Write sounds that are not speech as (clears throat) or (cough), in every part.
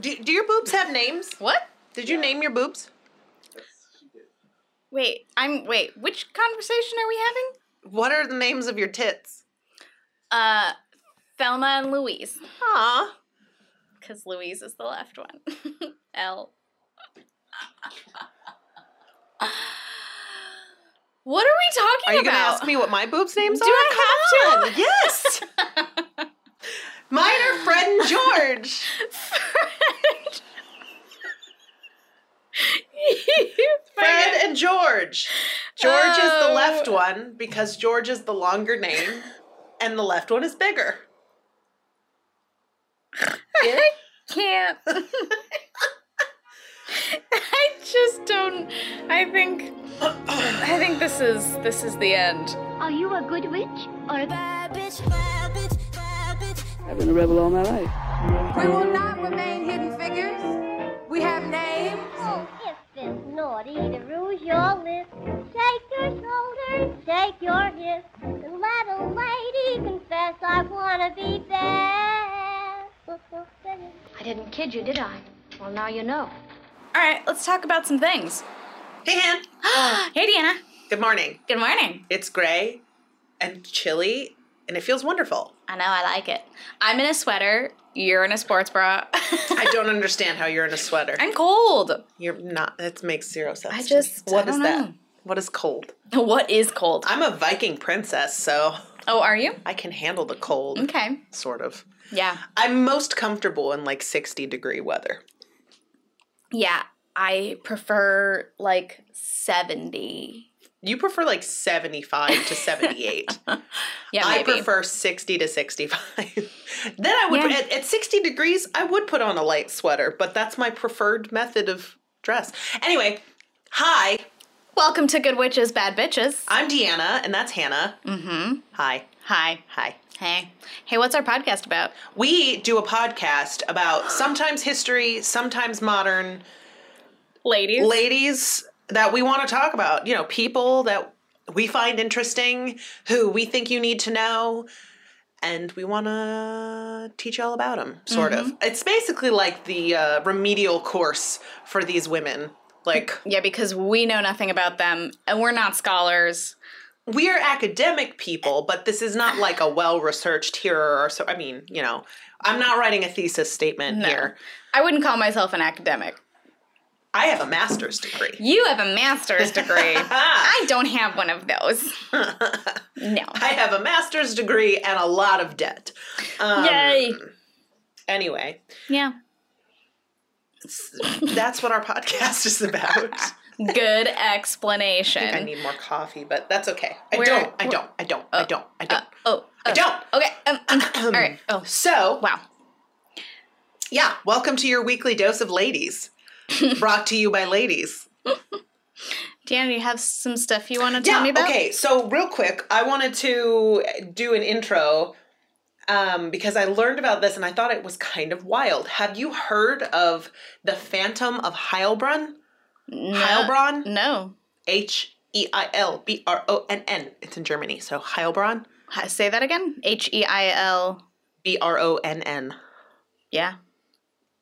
Do, do your boobs have names? What? Did you name your boobs? Yes, she did. Wait, I'm wait. Which conversation are we having? What are the names of your tits? Uh, Thelma and Louise, Huh? because Louise is the left one. (laughs) L. What are we talking about? Are you going to ask me what my boobs' names Do are? Do I Come have on. Yes. (laughs) Mine are Fred and George. (laughs) Fred and George. George is the Oh. left one because George is the longer name, and the left one is bigger. Yeah. Can't. (laughs) I just don't. I think. I think this is this is the end. Are you a good witch or a bad bitch? I've been a rebel all my life. We will not remain hidden figures. We have names. Oh, if it's naughty to rouge your lips, shake your shoulders, shake your hips, and let a lady confess I wanna be bad. I didn't kid you, did I? Well, now you know. All right, let's talk about some things. Hey, Han. (gasps) hey, Deanna. Good morning. Good morning. It's gray and chilly, and it feels wonderful. I know I like it. I'm in a sweater. You're in a sports bra. I (laughs) don't understand how you're in a sweater. I'm cold. You're not. That makes zero sense. I just- What I is that? know. What is cold? (laughs) What is cold? I'm a Viking princess, so Oh, are you? I can handle the cold, Okay. sort of. Yeah. I'm most comfortable in like 60 degree weather. Yeah. I prefer like 70. You prefer like 75 to 78. (laughs) Yeah, I maybe. prefer 60 to 65. (laughs) then I would, Yeah. at, at 60 degrees, I would put on a light sweater, but that's my preferred method of dress. Anyway, hi, Welcome to Good Witches, Bad Bitches. I'm Deanna, and that's Hannah. Mm-hmm. Hi. Hi. Hi. Hey. Hey, what's our podcast about? We do a podcast about sometimes history, sometimes modern Ladies. ladies that we want to talk about. You know, people that we find interesting, who we think you need to know, and we want to teach you all about them, sort of. It's basically like the uh, remedial course for these women. Like, yeah, because we know nothing about them and we're not scholars. we're academic people, but this is not like a well researched here or so. I mean, you know, I'm not writing a thesis statement No. here. I wouldn't call myself an academic. I have a master's degree. (laughs) You have a master's degree. (laughs) I don't have one of those. No. I have a master's degree and a lot of debt. Um, Yay. Anyway, Yeah. that's what our podcast is about. (laughs) Good I explanation. think I need more coffee, but that's okay. I We're- don't. I don't. I don't. I don't. I Uh, don't. oh, I uh, don't. Okay. Um, um, (clears throat) all right. Oh, So, wow. yeah, welcome to your weekly dose of ladies, brought to you by ladies. Dan, you have some stuff you want to tell Yeah. me about? Okay. So, real quick, I wanted to do an intro um, because I learned about this and I thought it was kind of wild. Have you heard of the Phantom of Heilbronn? No. Heilbronn? No. H E I L B R O N N. It's in Germany, so Heilbronn. Say that again. H E I L. B R O N N. Yeah.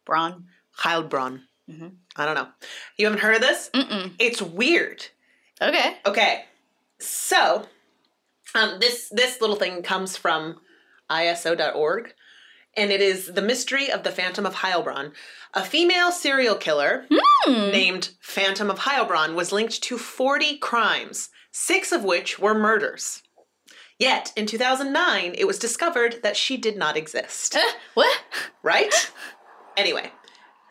Braun. Heilbronn. Mhm. I don't know. You haven't heard of this? Mm-mm. It's weird. Okay. Okay, so um, this this little thing comes from ISO.org, and it is the mystery of the Phantom of Heilbronn. A female serial killer named Phantom of Heilbronn was linked to 40 crimes, six of which were murders. Yet in 2009, it was discovered that she did not exist. Uh, (laughs) what? Right? anyway,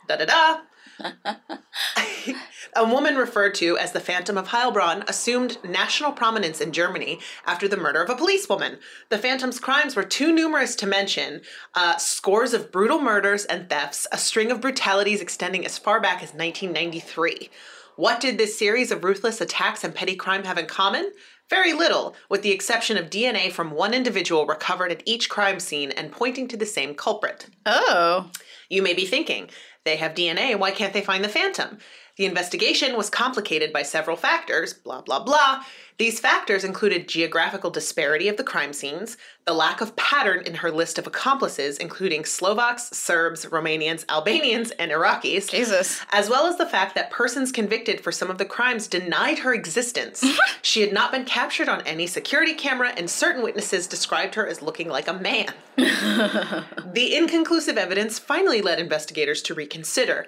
da da da. (laughs) A woman referred to as the Phantom of Heilbronn assumed national prominence in Germany after the murder of a policewoman. The Phantom's crimes were too numerous to mention uh, scores of brutal murders and thefts, a string of brutalities extending as far back as 1993. What did this series of ruthless attacks and petty crime have in common? Very little, with the exception of DNA from one individual recovered at each crime scene and pointing to the same culprit. Oh. You may be thinking, they have DNA, why can't they find the phantom? The investigation was complicated by several factors, blah, blah, blah. These factors included geographical disparity of the crime scenes, the lack of pattern in her list of accomplices, including Slovaks, Serbs, Romanians, Albanians, and Iraqis, Jesus. as well as the fact that persons convicted for some of the crimes denied her existence. (laughs) she had not been captured on any security camera, and certain witnesses described her as looking like a man. (laughs) the inconclusive evidence finally led investigators to reconsider.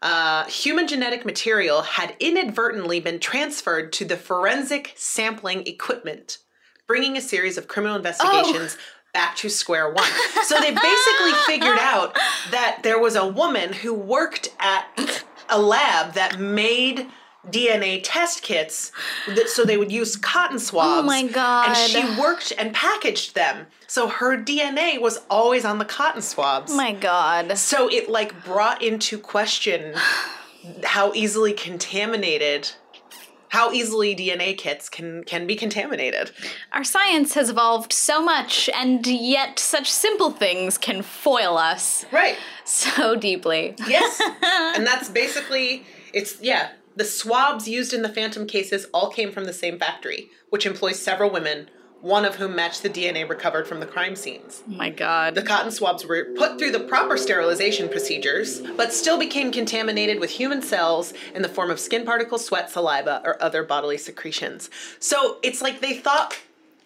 Uh, human genetic material had inadvertently been transferred to the forensic sampling equipment, bringing a series of criminal investigations back to square one. So they basically (laughs) figured out that there was a woman who worked at a lab that made DNA test kits that, so they would use cotton swabs. Oh my God. And she worked and packaged them. So her DNA was always on the cotton swabs. Oh my god. So it like brought into question how easily contaminated how easily DNA kits can can be contaminated. Our science has evolved so much, and yet such simple things can foil us Right. so deeply. Yes. (laughs) and that's basically it's yeah, the swabs used in the phantom cases all came from the same factory, which employs several women, one of whom matched the DNA recovered from the crime scenes. Oh my god. The cotton swabs were put through the proper sterilization procedures, but still became contaminated with human cells in the form of skin particles, sweat, saliva, or other bodily secretions. So it's like they thought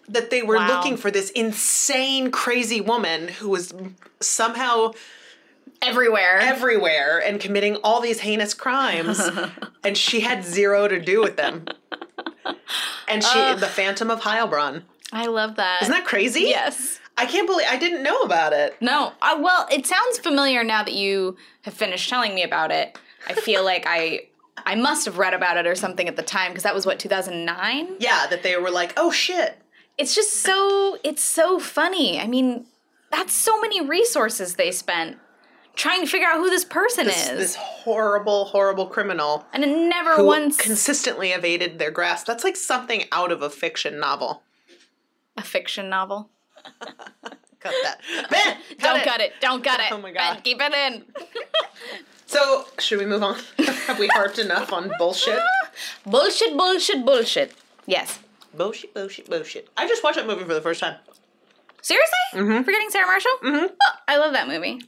that they were Wow. looking for this insane, crazy woman who was somehow Everywhere. everywhere and committing all these heinous crimes, (laughs) and she had zero to do with them. And she, the Phantom of Heilbronn. I love that. Isn't that crazy? Yes. I can't believe I didn't know about it. No. Uh, well, it sounds familiar now that you have finished telling me about it. I feel like I I must have read about it or something at the time because that was what 2009. Yeah, that they were like, oh shit. It's just so it's so funny. I mean, that's so many resources they spent trying to figure out who this person This, is. this horrible, horrible criminal and it never once consistently evaded their grasp. That's like something out of a fiction novel. a fiction novel. (laughs) Cut that. (laughs) Ben, cut Don't it. cut it. Don't cut it. Oh my Ben, God. keep it in. (laughs) So, should we move on? Have we harped enough on bullshit? bullshit, bullshit, bullshit. Yes. Bullshit, bullshit, bullshit. I just watched that movie for the first time. Seriously? Hmm. Forgetting Sarah Marshall? Mm-hmm. Oh, I love that movie.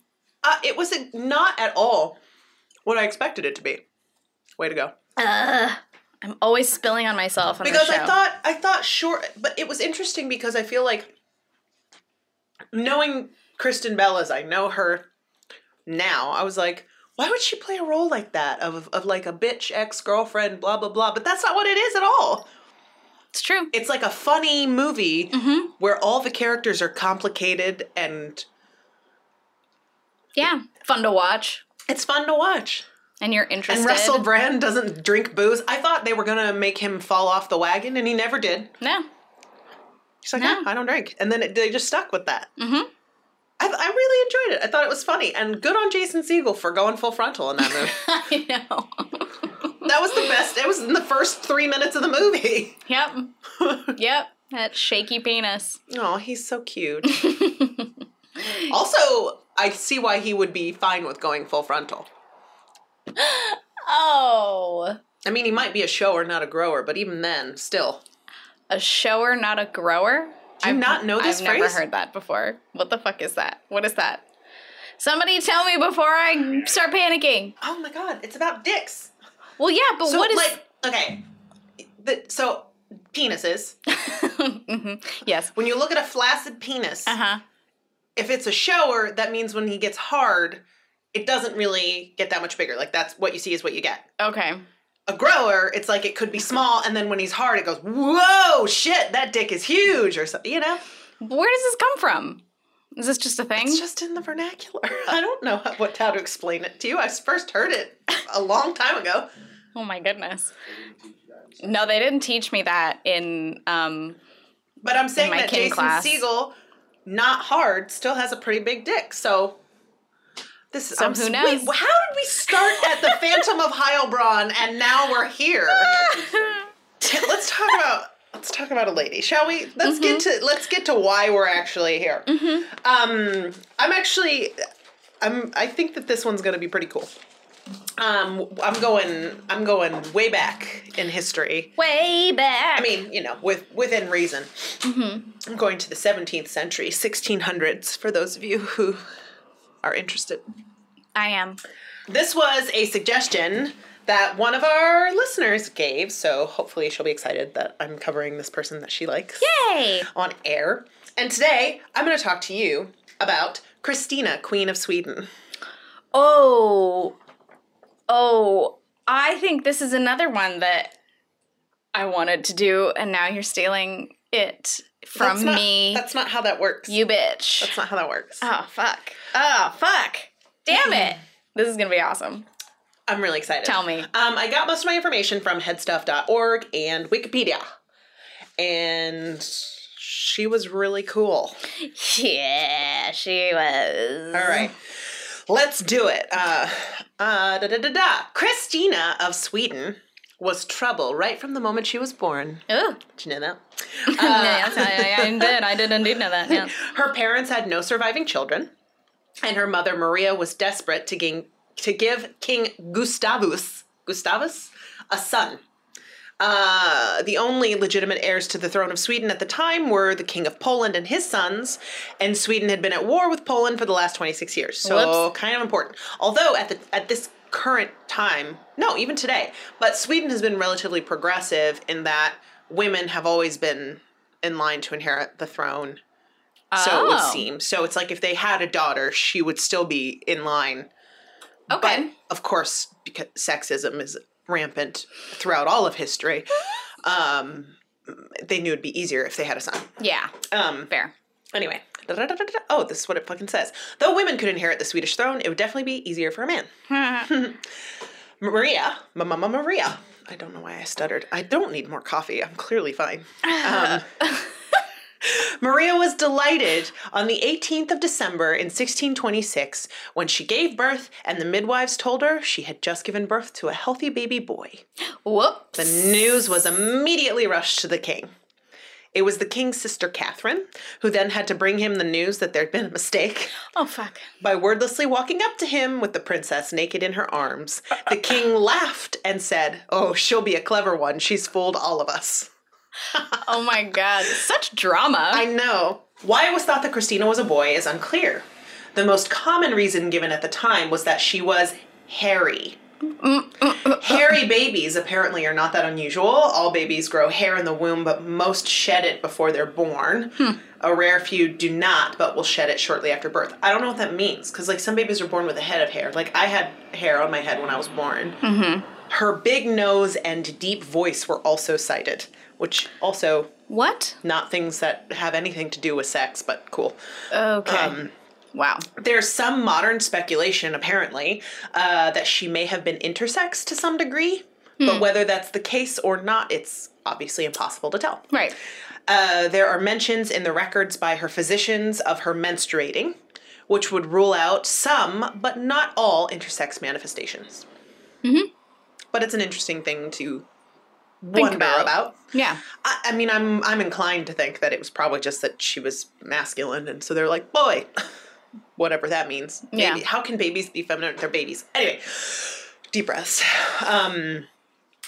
Uh, it was a, not at all what I expected it to be. Way to go. I'm always spilling on myself on because show. I thought I thought sure, but it was interesting because I feel like knowing Kristen Bell as I know her now, I was like, why would she play a role like that of of like a bitch ex girlfriend, blah blah blah? But that's not what it is at all. it's true. It's like a funny movie where all the characters are complicated and Yeah, fun to watch, it's fun to watch. and you're interested. And Russell Brand doesn't drink booze. I thought they were gonna make him fall off the wagon, and he never did. no, He's like, No. "No, I don't drink. And then it, they just stuck with that. Mm-hmm. I, I really enjoyed it. I thought it was funny. And good on Jason Segel for going full frontal in that (laughs) movie. I know. (laughs) that was the best. It was in the first three minutes of the movie. yep, (laughs) yep. That shaky penis. Oh, he's so cute. also, I see why he would be fine with going full frontal. (gasps) Oh, I mean, he might be a shower, not a grower, but even then, still. a shower, not a grower. Do you not know this I've phrase? never heard that before. What the fuck is that? What is that? Somebody tell me before I start panicking. Oh my god, it's about dicks. Well, yeah, but So, what is? like, okay. The, so, penises. (laughs) Mhm. Yes. When you look at a flaccid penis, Uh huh. If it's a shower, that means when he gets hard, it doesn't really get that much bigger. Like that's what you see is what you get. Okay. A grower, it's like it could be small, and then when he's hard, it goes, "Whoa, shit, that dick is huge," or something. You know, Where does this come from? Is this just a thing? it's just in the vernacular. (laughs) I don't know how, what how to explain it to you. I first heard it a long time ago. oh my goodness. No, they didn't teach me that in. um But I'm saying my that Jason class. Segel, not hard, still has a pretty big dick. So. This, So I'm who knows? Wait, how did we start at the Phantom of Heilbronn and now we're here? (laughs) let's talk about let's talk about a lady, shall we? Let's get Mm-hmm. to let's get to why we're actually here. Um, I'm actually I'm I think that this one's gonna be pretty cool. Um, I'm going I'm going way back in history. Way back. I mean, you know, with within reason. I'm going to the 17th century, 1600s, for those of you who are interested. I am. This was a suggestion that one of our listeners gave, so hopefully she'll be excited that I'm covering this person that she likes Yay! on air. And today, I'm going to talk to you about Christina, Queen of Sweden. Oh, oh, I think this is another one that I wanted to do, and now you're stealing it from That's not- me. That's not how that works. you bitch. That's not how that works. oh, fuck. Oh, fuck. Damn it. This is gonna be awesome. I'm really excited. Tell me. Um, I got most of my information from headstuff.org and Wikipedia. And she was really cool. Yeah, she was. All right. Let's do it. Uh, uh, da, da, da, da. Christina of Sweden was trouble right from the moment she was born. Oh, Did you know that? (laughs) yes, I, I did. I did indeed know that. Yeah. (laughs) Her parents had no surviving children, and her mother Maria was desperate to gain, to give King Gustavus Gustavus a son. Uh, the only legitimate heirs to the throne of Sweden at the time were the King of Poland and his sons, and Sweden had been at war with Poland for the last 26 years. So Whoops. kind of important. Although at the at this current time, no, even today, but Sweden has been relatively progressive in that women have always been in line to inherit the throne so it would Oh. seem. So it's like if they had a daughter, she would still be in line. Okay. But of course, because sexism is rampant throughout all of history, um, they knew it'd be easier if they had a son. yeah, Um, fair. anyway. da-da-da-da-da. Oh, this is what it fucking says. Though women could inherit the Swedish throne, it would definitely be easier for a man. (laughs) Maria, mama Maria. I don't know why I stuttered. I don't need more coffee. I'm clearly fine. Um, (laughs) Maria was delighted on the 18th of December in 1626 when she gave birth and the midwives told her she had just given birth to a healthy baby boy. Whoops. The news was immediately rushed to the king. It was the king's sister Catherine who then had to bring him the news that there'd been a mistake. Oh, fuck. By wordlessly walking up to him with the princess naked in her arms, the king (laughs) laughed and said, Oh, she'll be a clever one. She's fooled all of us. Oh my god. Such drama. I know. Why it was thought that Christina was a boy is unclear. The most common reason given at the time was that she was hairy. hairy babies apparently are not that unusual. All babies grow hair in the womb, but most shed it before they're born. A rare few do not, but will shed it shortly after birth. I don't know what that means, because like some babies are born with a head of hair. Like I had hair on my head when I was born. Mm-hmm. Her big nose and deep voice were also cited, which also what? not things that have anything to do with sex, but cool. Okay. Um, wow. There's some modern speculation, apparently, uh, that she may have been intersex to some degree, but whether that's the case or not, it's obviously impossible to tell. Right. Uh, there are mentions in the records by her physicians of her menstruating, which would rule out some, but not all, intersex manifestations. Mm-hmm. But it's an interesting thing to wonder about. about. Yeah. I, I mean, I'm I'm inclined to think that it was probably just that she was masculine, and so they're like, boy, (laughs) whatever that means. Yeah. How can babies be feminine? They're babies. Anyway, deep breaths. Um,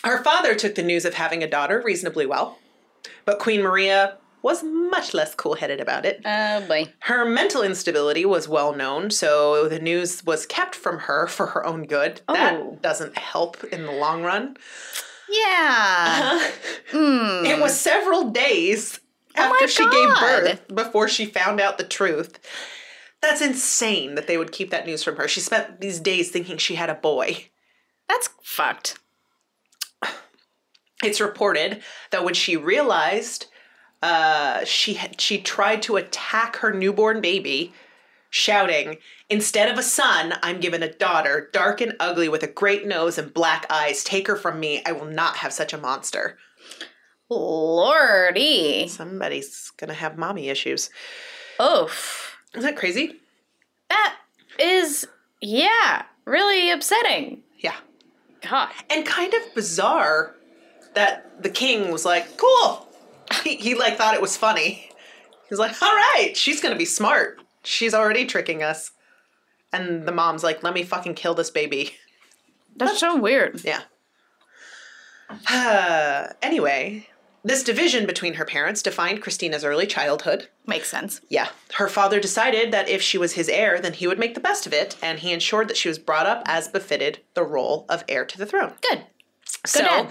her father took the news of having a daughter reasonably well, but Queen Maria was much less cool-headed about it. Oh boy. Her mental instability was well known, so the news was kept from her for her own good. Oh. That doesn't help in the long run. Yeah. Hmm. It was several days Oh after my she gave birth before she found out the truth. That's insane that they would keep that news from her. She spent these days thinking she had a boy. That's fucked. It's reported that when she realized uh, she had, she tried to attack her newborn baby, shouting, "Instead of a son, I'm given a daughter, dark and ugly with a great nose and black eyes. Take her from me. I will not have such a monster." Lordy. Somebody's gonna have mommy issues. Oof. Isn't that crazy? That is, yeah, really upsetting. Yeah. God. and kind of bizarre that the king was like, "Cool." He, he like thought it was funny. He's like, "All right, she's gonna be smart. She's already tricking us." And the mom's like, let me fucking kill this baby. That's so (laughs) weird. Yeah. Uh, (sighs) anyway, this division between her parents defined Christina's early childhood. Makes sense. Yeah. Her father decided that if she was his heir, then he would make the best of it, and he ensured that she was brought up as befitted the role of heir to the throne. Good. So, dad.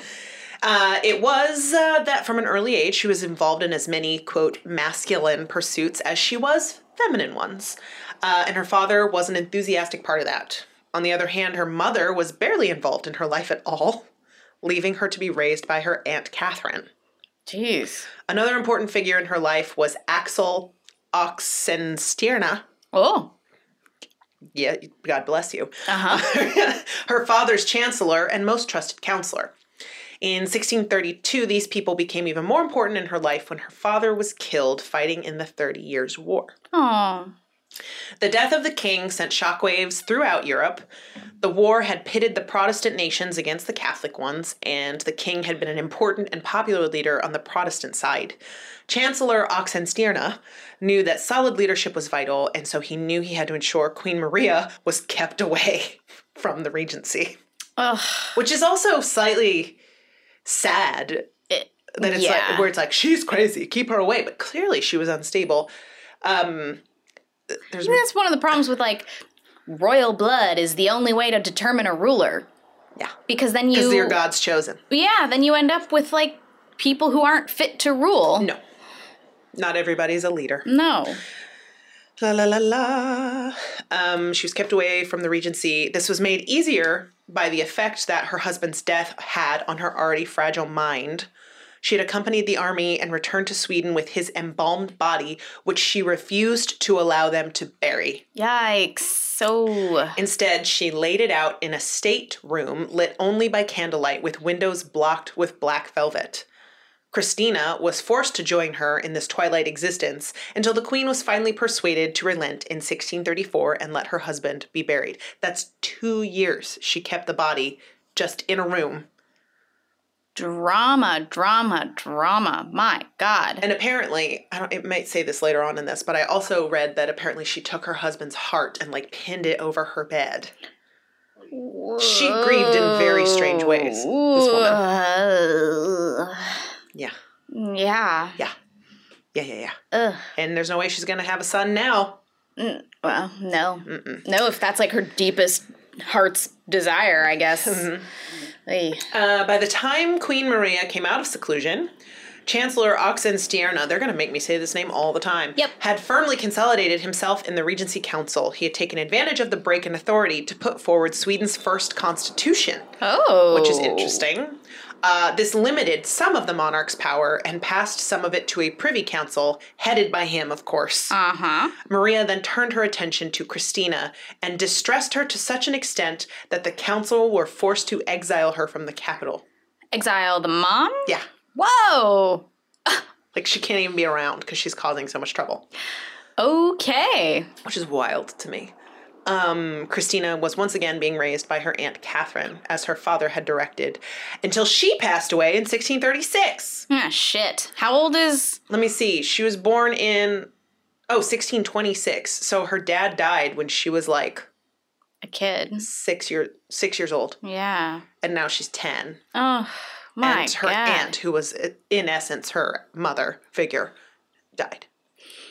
uh, it was uh, that from an early age she was involved in as many, quote, masculine pursuits as she was feminine ones. Uh, and her father was an enthusiastic part of that. On the other hand, her mother was barely involved in her life at all, (laughs) leaving her to be raised by her Aunt Catherine. Jeez. Another important figure in her life was Axel Oxenstierna. Oh. Yeah, God bless you. Uh huh. (laughs) her father's chancellor and most trusted counselor. In 1632, these people became even more important in her life when her father was killed fighting in the Thirty Years' War. Oh. The death of the king sent shockwaves throughout Europe. The war had pitted the Protestant nations against the Catholic ones, and the king had been an important and popular leader on the Protestant side. Chancellor Oxenstierna knew that solid leadership was vital, and so he knew he had to ensure Queen Maria was kept away (laughs) from the regency. Ugh. Which is also slightly sad that it's yeah. like where it's like she's crazy, keep her away, but clearly she was unstable. Um, there's That's one of the problems with like royal blood is the only way to determine a ruler yeah, because then you because they're God's chosen. yeah then you end up with like people who aren't fit to rule. No, not everybody's a leader. No. La la la la. Um, she was kept away from the Regency. This was made easier by the effect that her husband's death had on her already fragile mind. She had accompanied the army and returned to Sweden with his embalmed body, which she refused to allow them to bury. Yikes. So Instead, she laid it out in a state room lit only by candlelight with windows blocked with black velvet. Christina was forced to join her in this twilight existence until the queen was finally persuaded to relent in 1634 and let her husband be buried. That's two years she kept the body just in a room. drama, drama, drama. My God. And apparently, I don't, it might say this later on in this, but I also read that apparently she took her husband's heart and like pinned it over her bed. She grieved in very strange ways, this woman. Yeah. Yeah. Yeah. Yeah, yeah, yeah. Ugh. And there's no way she's going to have a son now. Well, no. No, if that's like her deepest heart's desire, I guess. (laughs) Mm-hmm. Uh, by the time Queen Maria came out of seclusion, Chancellor Oxenstierna, they're going to make me say this name all the time, Yep. had firmly consolidated himself in the Regency Council. He had taken advantage of the break in authority to put forward Sweden's first constitution, Oh. which is interesting. Uh, this limited some of the monarch's power and passed some of it to a privy council, headed by him, of course. Uh huh. Maria then turned her attention to Christina and distressed her to such an extent that the council were forced to exile her from the capital. Exile the mom? Yeah, Whoa. like she can't even be around because she's causing so much trouble, Okay. which is wild to me. Um, Christina was once again being raised by her Aunt Catherine, as her father had directed, until she passed away in 1636. Ah, shit. How old is. Let me see, she was born in, oh, 1626. So her dad died when she was like A kid. six, year, six years old, Yeah. and now she's 10. Oh, my and her God. aunt, who was in essence her mother figure, died.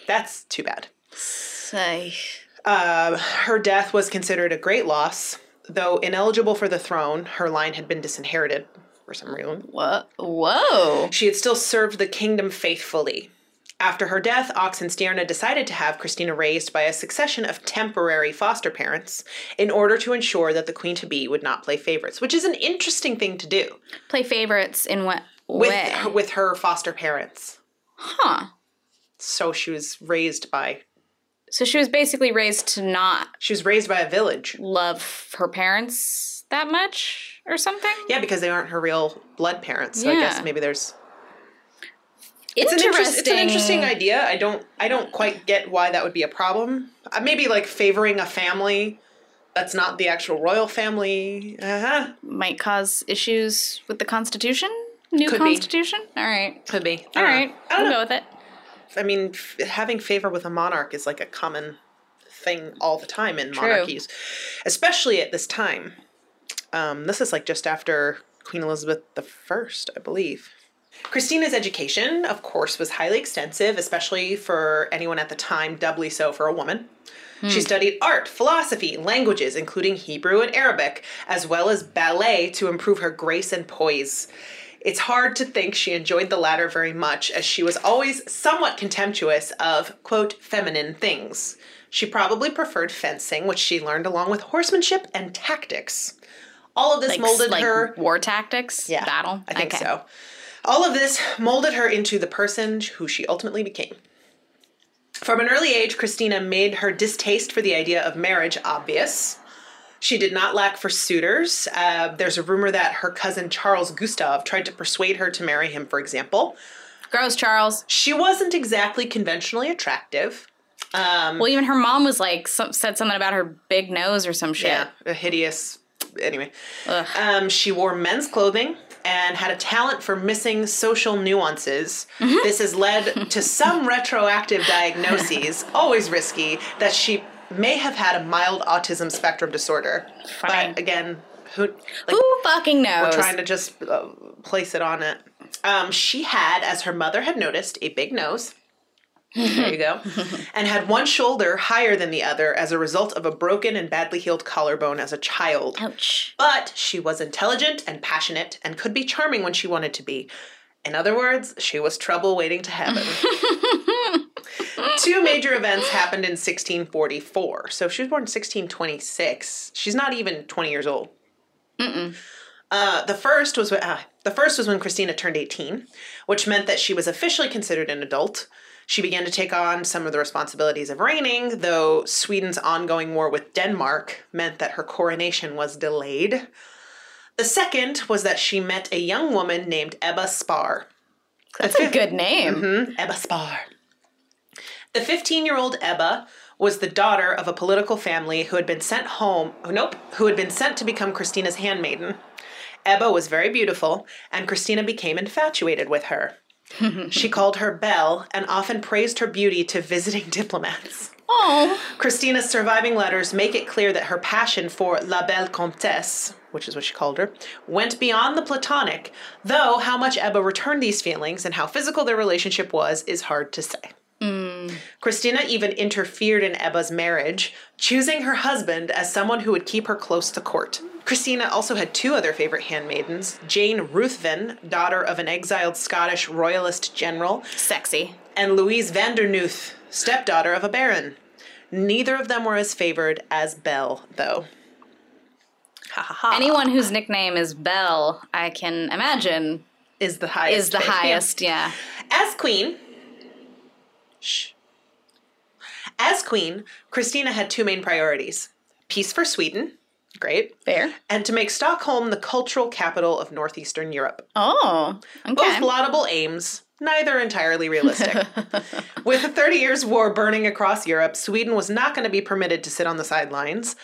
That's too bad. Say. Uh, her death was considered a great loss. Though ineligible for the throne, her line had been disinherited for some reason. What? Whoa. She had still served the kingdom faithfully. After her death, Oxenstierna decided to have Christina raised by a succession of temporary foster parents in order to ensure that the queen to be would not play favorites, which is an interesting thing to do Play favorites in what with way? with her foster parents. huh. So she was raised by So she was basically raised to not she was raised by a village. love her parents that much or something? Yeah, because they aren't her real blood parents. So I guess maybe there's It's an, interest, it's an interesting idea. I don't I don't quite get why that would be a problem. Uh, maybe like favoring a family that's not the actual royal family. Uh-huh. Might cause issues with the Constitution? New Could be. Constitution? All right. Could be. All right. I don't We'll know. go with it. I mean, f- having favor with a monarch is like a common thing all the time in monarchies, especially at this time. Um, this is like just after Queen Elizabeth I, I believe. Christina's education, of course, was highly extensive, especially for anyone at the time, doubly so for a woman. She studied art, philosophy, languages, including Hebrew and Arabic, as well as ballet to improve her grace and poise. It's hard to think she enjoyed the latter very much, as she was always somewhat contemptuous of, quote, feminine things. She probably preferred fencing, which she learned along with horsemanship and tactics. All of this Like, molded like her. war tactics? Yeah, Battle? I think Okay. so. All of this molded her into the person who she ultimately became. From an early age, Christina made her distaste for the idea of marriage obvious. She did not lack for suitors. Uh, there's a rumor that her cousin Charles Gustav tried to persuade her to marry him, for example. Gross, Charles. She wasn't exactly conventionally attractive. Well, even her mom was like, some, said something about her big nose or some shit. Yeah, a hideous. Anyway, Ugh. um, she wore men's clothing and had a talent for missing social nuances. Mm-hmm. This has led to some (laughs) retroactive diagnoses, always risky, that she may have had a mild autism spectrum disorder. Funny. But again, who like, Who fucking knows? we're trying to just uh, place it on it. Um, she had, as her mother had noticed, a big nose. There you go. (laughs) and had one shoulder higher than the other as a result of a broken and badly healed collarbone as a child. Ouch. But she was intelligent and passionate and could be charming when she wanted to be. In other words, she was trouble waiting to happen. (laughs) Two major events happened in 1644. So if she was born in 1626. She's not even 20 years old. Uh, the first was uh, the first was when Christina turned 18, which meant that she was officially considered an adult. She began to take on some of the responsibilities of reigning, though Sweden's ongoing war with Denmark meant that her coronation was delayed. The second was that she met a young woman named Ebba Spar. That's a good name. Hmm? Ebba Spar. The 15 year old Ebba was the daughter of a political family who had been sent home, oh, nope, who had been sent to become Christina's handmaiden. Ebba was very beautiful, and Christina became infatuated with her. (laughs) she called her Belle and often praised her beauty to visiting (laughs) diplomats. Oh. Christina's surviving letters make it clear that her passion for La Belle Comtesse, which is what she called her, went beyond the platonic, though how much Ebba returned these feelings and how physical their relationship was is hard to say. Mm. Christina even interfered in Ebba's marriage, choosing her husband as someone who would keep her close to court. Christina also had two other favorite handmaidens Jane Ruthven, daughter of an exiled Scottish royalist general, Sexy. and Louise van der Noot, stepdaughter of a baron. Neither of them were as favored as Belle, though. Ha ha ha. Anyone whose nickname is Belle, I can imagine, is the highest. is the highest. Yeah. (laughs) As queen, shh. As queen, Christina had two main priorities: peace for Sweden, great, Fair. and to make Stockholm the cultural capital of northeastern Europe. Oh. Okay. Both laudable aims, neither entirely realistic. (laughs) With the Thirty Years' War burning across Europe, Sweden was not going to be permitted to sit on the sidelines.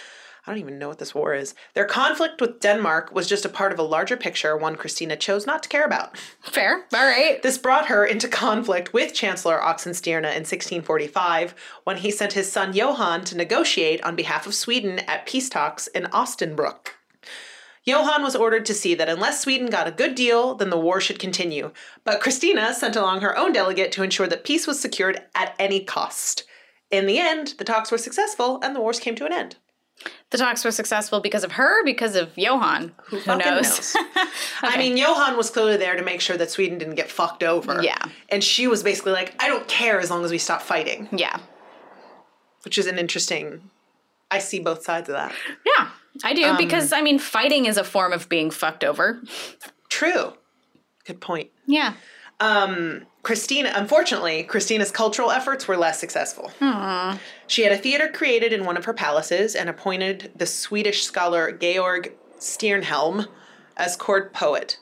I don't even know what this war is. Their conflict with Denmark was just a part of a larger picture, one Christina chose not to care about. Fair. All right. This brought her into conflict with Chancellor Oxenstierna in 1645 when he sent his son Johann to negotiate on behalf of Sweden at peace talks in Osnabrück. Johann was ordered to see that unless Sweden got a good deal, then the war should continue. But Christina sent along her own delegate to ensure that peace was secured at any cost. In the end, the talks were successful and the wars came to an end. The talks were successful because of her, because of Johan. Who, fucking knows? (laughs) I mean, Johan was clearly there to make sure that Sweden didn't get fucked over. Yeah. And she was basically like, I don't care as long as we stop fighting, yeah. which is an interesting. I see both sides of that. Yeah. I do Um, because I mean, fighting is a form of being fucked over. True. Good point. Yeah. Um, Christina, unfortunately, Christina's cultural efforts were less successful. She had a theater created in one of her palaces and appointed the Swedish scholar Georg Stiernhielm as court poet.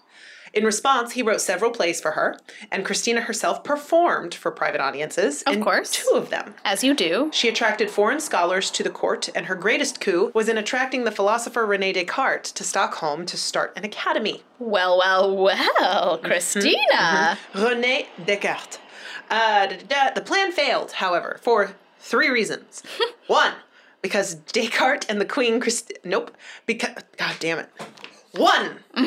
In response, he wrote several plays for her, and Christina herself performed for private audiences. Of in course. Two of them. As you do. She attracted foreign scholars to the court, and her greatest coup was in attracting the philosopher Rene Descartes to Stockholm to start an academy. Well, well, well, Mm-hmm. Christina. René Descartes. Uh, da, da, da. The plan failed, however, for three reasons. (laughs) One, because Descartes and the Queen Christ Nope. Because God damn it. One. (laughs)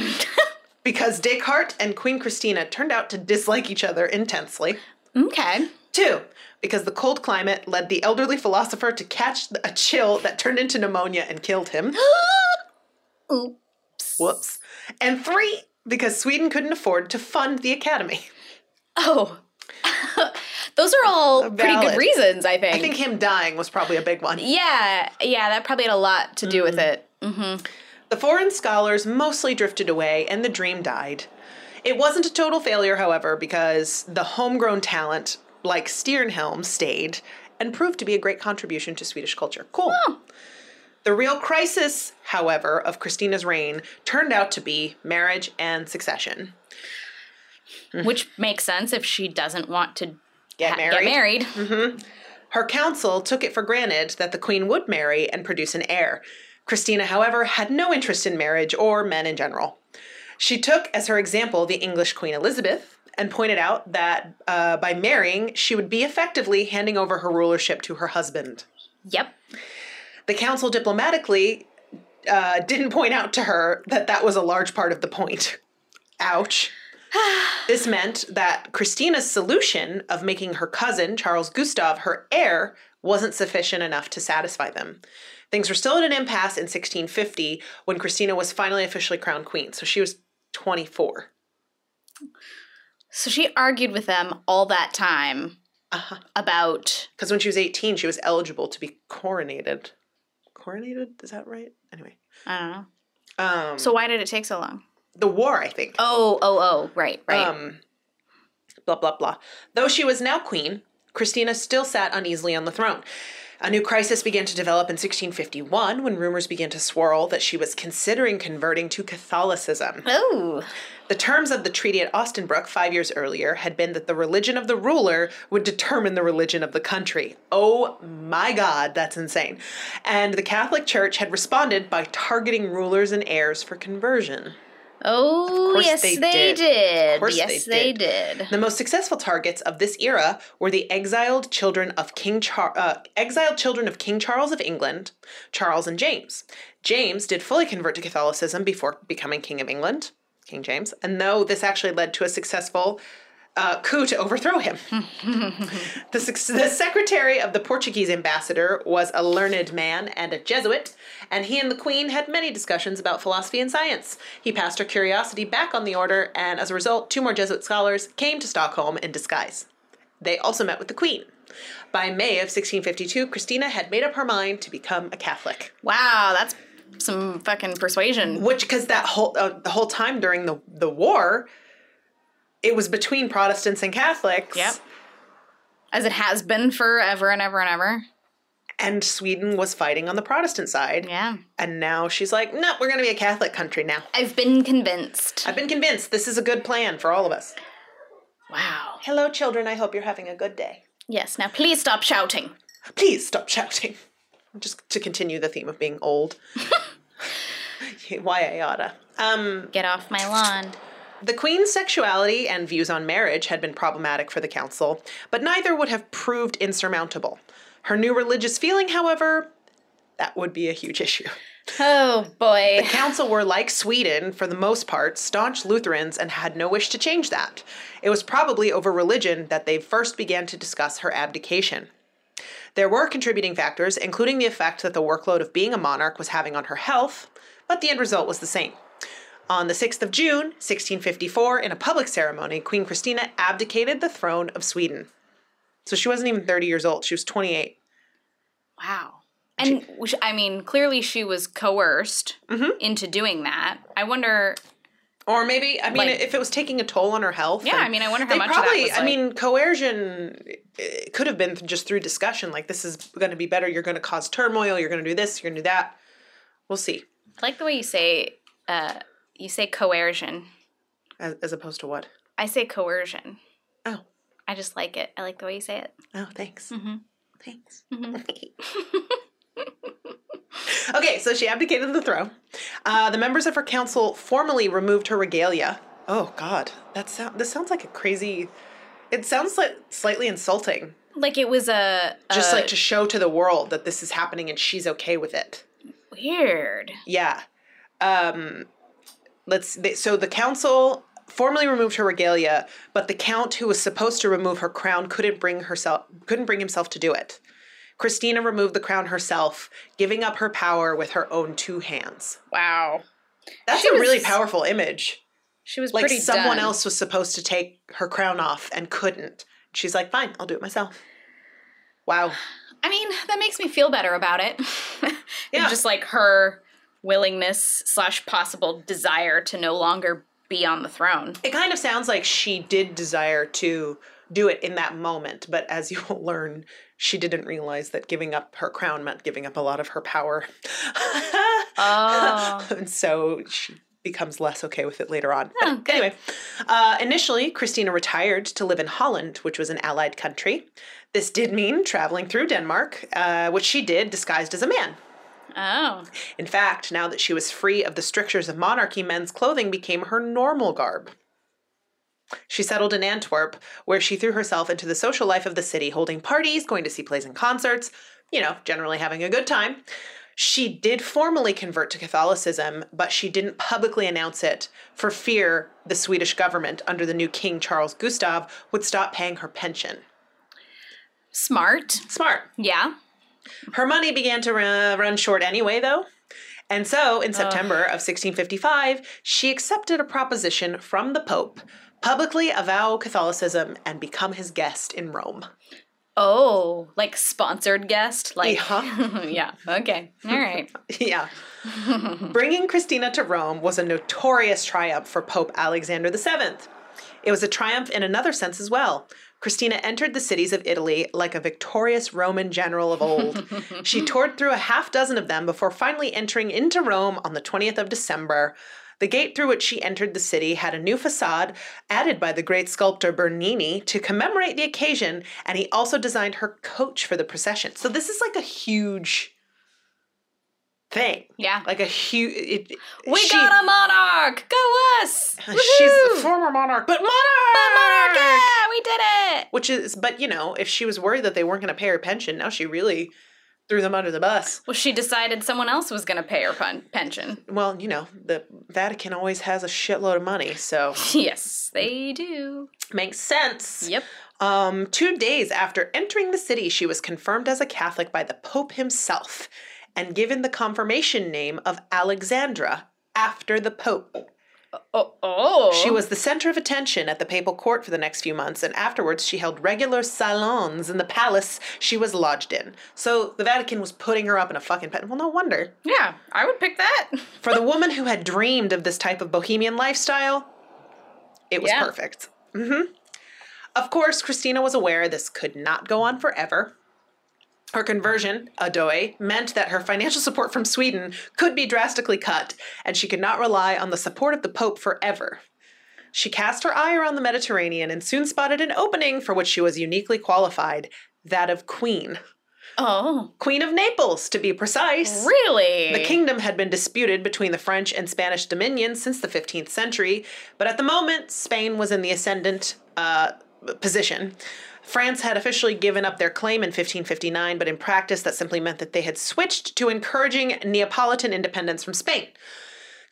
because Descartes and Queen Christina turned out to dislike each other intensely. Okay. Two, because the cold climate led the elderly philosopher to catch a chill that turned into pneumonia and killed him. (gasps) Oops. Whoops. And three, because Sweden couldn't afford to fund the academy. Oh. (laughs) Those are all pretty good reasons, I think. I think him dying was probably a big one. Yeah, yeah, that probably had a lot to do with mm. it. Mm-hmm. The foreign scholars mostly drifted away and the dream died. It wasn't a total failure, however, because the homegrown talent like Stiernhielm stayed and proved to be a great contribution to Swedish culture. Cool. The real crisis, however, of Christina's reign turned out to be marriage and succession. (laughs) Which makes sense if she doesn't want to Get ha- married. Get married. Mm-hmm. Her council took it for granted that the queen would marry and produce an heir. Christina, however, had no interest in marriage or men in general. She took as her example the English Queen Elizabeth and pointed out that uh, by marrying, she would be effectively handing over her rulership to her husband. Yep. The council diplomatically uh, didn't point out to her that that was a large part of the point. Ouch. (sighs) this meant that Christina's solution of making her cousin, Charles Gustav, her heir wasn't sufficient enough to satisfy them. Things were still at an impasse in 1650 when Christina was finally officially crowned queen. So she was 24. So she argued with them all that time Uh-huh. about. Because when she was 18, she was eligible to be coronated. Coronated? Is that right? Anyway. I don't know. Um, So why did it take so long? the war, I think. Oh, oh, oh, right, right. Um, blah, blah, blah. Though she was now queen, Christina still sat uneasily on the throne. A new crisis began to develop in 1651 when rumors began to swirl that she was considering converting to Catholicism. oh. The terms of the treaty at Osnabrück five years earlier had been that the religion of the ruler would determine the religion of the country. Oh my God, that's insane. And the Catholic Church had responded by targeting rulers and heirs for conversion. Oh, yes, they they, did. did. Of course yes, they they did. The most successful targets of this era were the exiled children of King Char- uh, exiled children of King Charles of England, Charles and James. James did fully convert to Catholicism before becoming King of England, King James, and though this actually led to a successful uh, coup to overthrow him. (laughs) the, the secretary of the Portuguese ambassador was a learned man and a Jesuit, and he and the Queen had many discussions about philosophy and science. He passed her curiosity back on the order, and as a result, two more Jesuit scholars came to Stockholm in disguise. They also met with the Queen. By May of 1652, Christina had made up her mind to become a Catholic. Wow, that's some fucking persuasion. Which, because that whole uh, the whole time during the the war, it was between Protestants and Catholics. Yep. As it has been forever and ever and ever. And Sweden was fighting on the Protestant side. Yeah. And now she's like, no, we're going to be a Catholic country now. I've been convinced. I've been convinced this is a good plan for all of us. Wow. Hello, children. I hope you're having a good day. Yes, now please stop shouting. Please stop shouting. Just to continue the theme of being old. (laughs) (laughs) Why I. Um, Get off my lawn. The Queen's sexuality and views on marriage had been problematic for the Council, but neither would have proved insurmountable. Her new religious feeling, however, that would be a huge issue. Oh boy. The Council were, like Sweden, for the most part, staunch Lutherans and had no wish to change that. It was probably over religion that they first began to discuss her abdication. There were contributing factors, including the effect that the workload of being a monarch was having on her health, but the end result was the same. On the 6th of June, 1654, in a public ceremony, Queen Christina abdicated the throne of Sweden. So she wasn't even 30 years old, she was 28. Wow. And I mean, clearly she was coerced Mm-hmm. into doing that. I wonder. Or maybe, I mean, Like- if it was taking a toll on her health. Yeah, I mean, I wonder how they much of probably. I mean, coercion could have been just through discussion. Like, this is going to be better. You're going to cause turmoil. You're going to do this. You're going to do that. We'll see. I like the way you say. Uh, you say coercion. As, as opposed to what? I say coercion. Oh, I just like it. I like the way you say it. oh, thanks. Mm-hmm. Thanks. (laughs) okay, so she abdicated the throne. Uh, the members of her council formally removed her regalia. Oh God, that sound. This sounds like a crazy. It sounds like slightly insulting. Like it was a, just like to show to the world that this is happening and she's okay with it. weird. Yeah. Um, let's. They, so the council formally removed her regalia, but the count who was supposed to remove her crown couldn't bring herself couldn't bring himself to do it. Christina removed the crown herself, giving up her power with her own two hands. Wow. That's She a really powerful image. She was Like pretty someone done. else was supposed to take her crown off and couldn't. She's like, "Fine, I'll do it myself." Wow. I mean, that makes me feel better about it. (laughs) Yeah. Just like her willingness slash possible desire to no longer be on the throne. It kind of sounds like she did desire to do it in that moment, but as you will learn, she didn't realize that giving up her crown meant giving up a lot of her power. Oh. (laughs) and so she becomes less okay with it later on. Oh, But good. anyway, uh, initially, Christina retired to live in Holland, which was an allied country. This did mean traveling through Denmark, uh, which she did disguised as a man. Oh. In fact, now that she was free of the strictures of monarchy, men's clothing became her normal garb. She settled in Antwerp, where she threw herself into the social life of the city, holding parties, going to see plays and concerts, you know, generally having a good time. She did formally convert to Catholicism, but she didn't publicly announce it for fear the Swedish government, under the new King Charles Gustav, would stop paying her pension. Smart. Smart. Yeah. Her money began to run short anyway, though. And so, in September of 1655, she accepted a proposition from the Pope publicly avow Catholicism and become his guest in Rome. Oh, like sponsored guest? Like, Yeah. (laughs) yeah. Okay. All right. (laughs) yeah. (laughs) Bringing Christina to Rome was a notorious triumph for Pope Alexander VII. It was a triumph in another sense as well. Christina entered the cities of Italy like a victorious Roman general of old. (laughs) she toured through a half dozen of them before finally entering into Rome on the 20th of December. The gate through which she entered the city had a new facade added by the great sculptor Bernini to commemorate the occasion, and he also designed her coach for the procession. So this is like a huge thing. Yeah. Like a huge. It, We she- got a monarch! Go us! (laughs) She's the former monarch, but monarch! But monarch! Yeah, we did it! Which is, but you know, if she was worried that they weren't going to pay her pension, now she really threw them under the bus. Well, she decided someone else was going to pay her pen- pension. Well, you know, the Vatican always has a shitload of money, so (laughs) Yes, they do. makes sense. Yep. Um, two days after entering the city, she was confirmed as a Catholic by the Pope himself and given the confirmation name of Alexandra after the Pope. Oh, oh. She was the center of attention at the papal court for the next few months, and afterwards she held regular salons in the palace she was lodged in. So the Vatican was putting her up in a fucking pen. Well, no wonder. Yeah, I would pick that. (laughs) For the woman who had dreamed of this type of bohemian lifestyle, it was Yeah. perfect. hmm Of course, Christina was aware this could not go on forever. Her conversion, Adoy, meant that her financial support from Sweden could be drastically cut, and she could not rely on the support of the Pope forever. She cast her eye around the Mediterranean and soon spotted an opening for which she was uniquely qualified that of Queen. Oh, Queen of Naples, to be precise. really? The kingdom had been disputed between the French and Spanish dominions since the 15th century, but at the moment, Spain was in the ascendant uh, position. France had officially given up their claim in 1559, but in practice, that simply meant that they had switched to encouraging Neapolitan independence from Spain.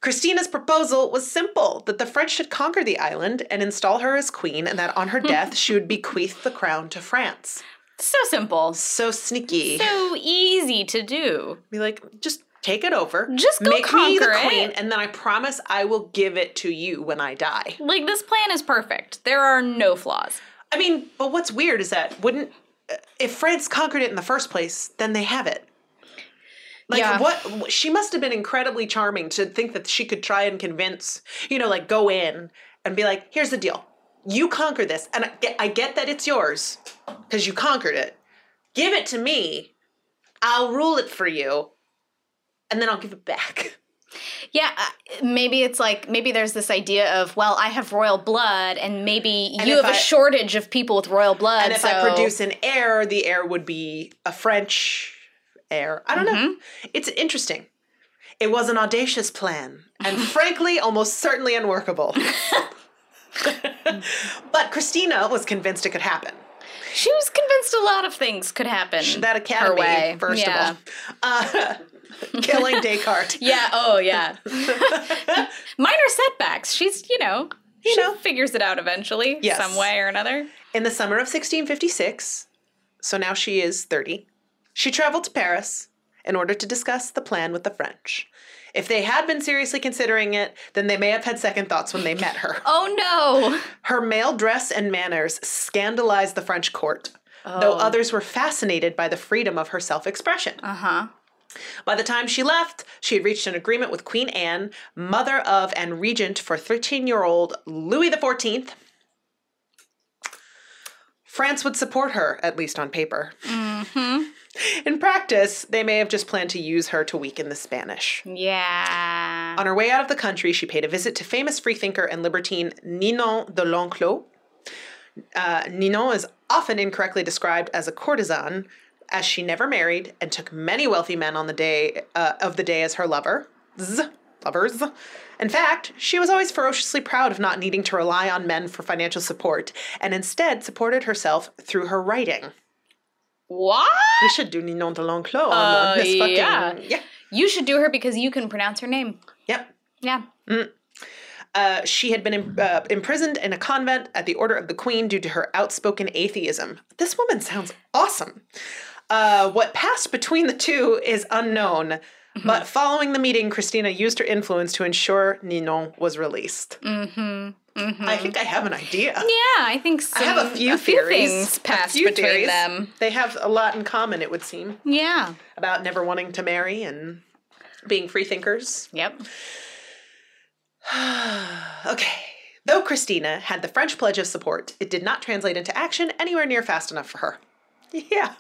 Christina's proposal was simple that the French should conquer the island and install her as queen, and that on her (laughs) death, she would bequeath the crown to France. So simple. So sneaky. So easy to do. Be like, just take it over. Just go make me the conquer queen, it. and then I promise I will give it to you when I die. Like, this plan is perfect. There are no flaws. I mean, but what's weird is that wouldn't uh, if France conquered it in the first place, then they have it. Like Yeah. what she must have been incredibly charming to think that she could try and convince, you know, like go in and be like, "Here's the deal. You conquer this, and I get, I get that it's yours because you conquered it. Give it to me. I'll rule it for you, and then I'll give it back." (laughs) Yeah, uh, maybe it's like maybe there's this idea of well, I have royal blood, and maybe And you have a I- shortage of people with royal blood. And if so I produce an heir, the heir would be a French heir. I don't know. Mm-hmm. It's interesting. It was an audacious plan, and (laughs) frankly, almost certainly unworkable. (laughs) (laughs) but Christina was convinced it could happen. She was convinced a lot of things could happen. That her academy, way. first yeah. of all. Uh, (laughs) killing Descartes. (laughs) Yeah. Oh, yeah. (laughs) Minor setbacks. She's, you know, You she know. figures it out eventually, Yes. some way or another. In the summer of 1656, so now she is 30, she traveled to Paris in order to discuss the plan with the French. If they had been seriously considering it, then they may have had second thoughts when they met her. Oh no. Her male dress and manners scandalized the French court, though others were fascinated by the freedom of her self expression. Uh huh. By the time she left, she had reached an agreement with Queen Anne, mother of and regent for 13 year old Louis XIV. France would support her, at least on paper. In practice, they may have just planned to use her to weaken the Spanish. Yeah. On her way out of the country, she paid a visit to famous freethinker and libertine Ninon de L'Enclos. Uh, Ninon is often incorrectly described as a courtesan, as she never married and took many wealthy men on the day uh, of the day as her lover. Z, lovers. In fact, she was always ferociously proud of not needing to rely on men for financial support, and instead supported herself through her writing. What? We should do Ninon de L'Enclos on Uh, this fucking yeah. yeah. You should do her because you can pronounce her name. Yep. Yeah. Uh, she had been im- uh, imprisoned in a convent at the order of the queen due to her outspoken atheism. This woman sounds awesome. Uh, what passed between the two is unknown, but following the meeting, Christina used her influence to ensure Ninon was released. Mm-hmm. I think I have an idea. Yeah, I think some, I have a few theories. things A passed few between theories. them. They have a lot in common, it would seem, Yeah. about never wanting to marry and being free thinkers. Yep. (sighs) Okay. Though Christina had the French pledge of support, it did not translate into action anywhere near fast enough for her. (laughs) Yeah.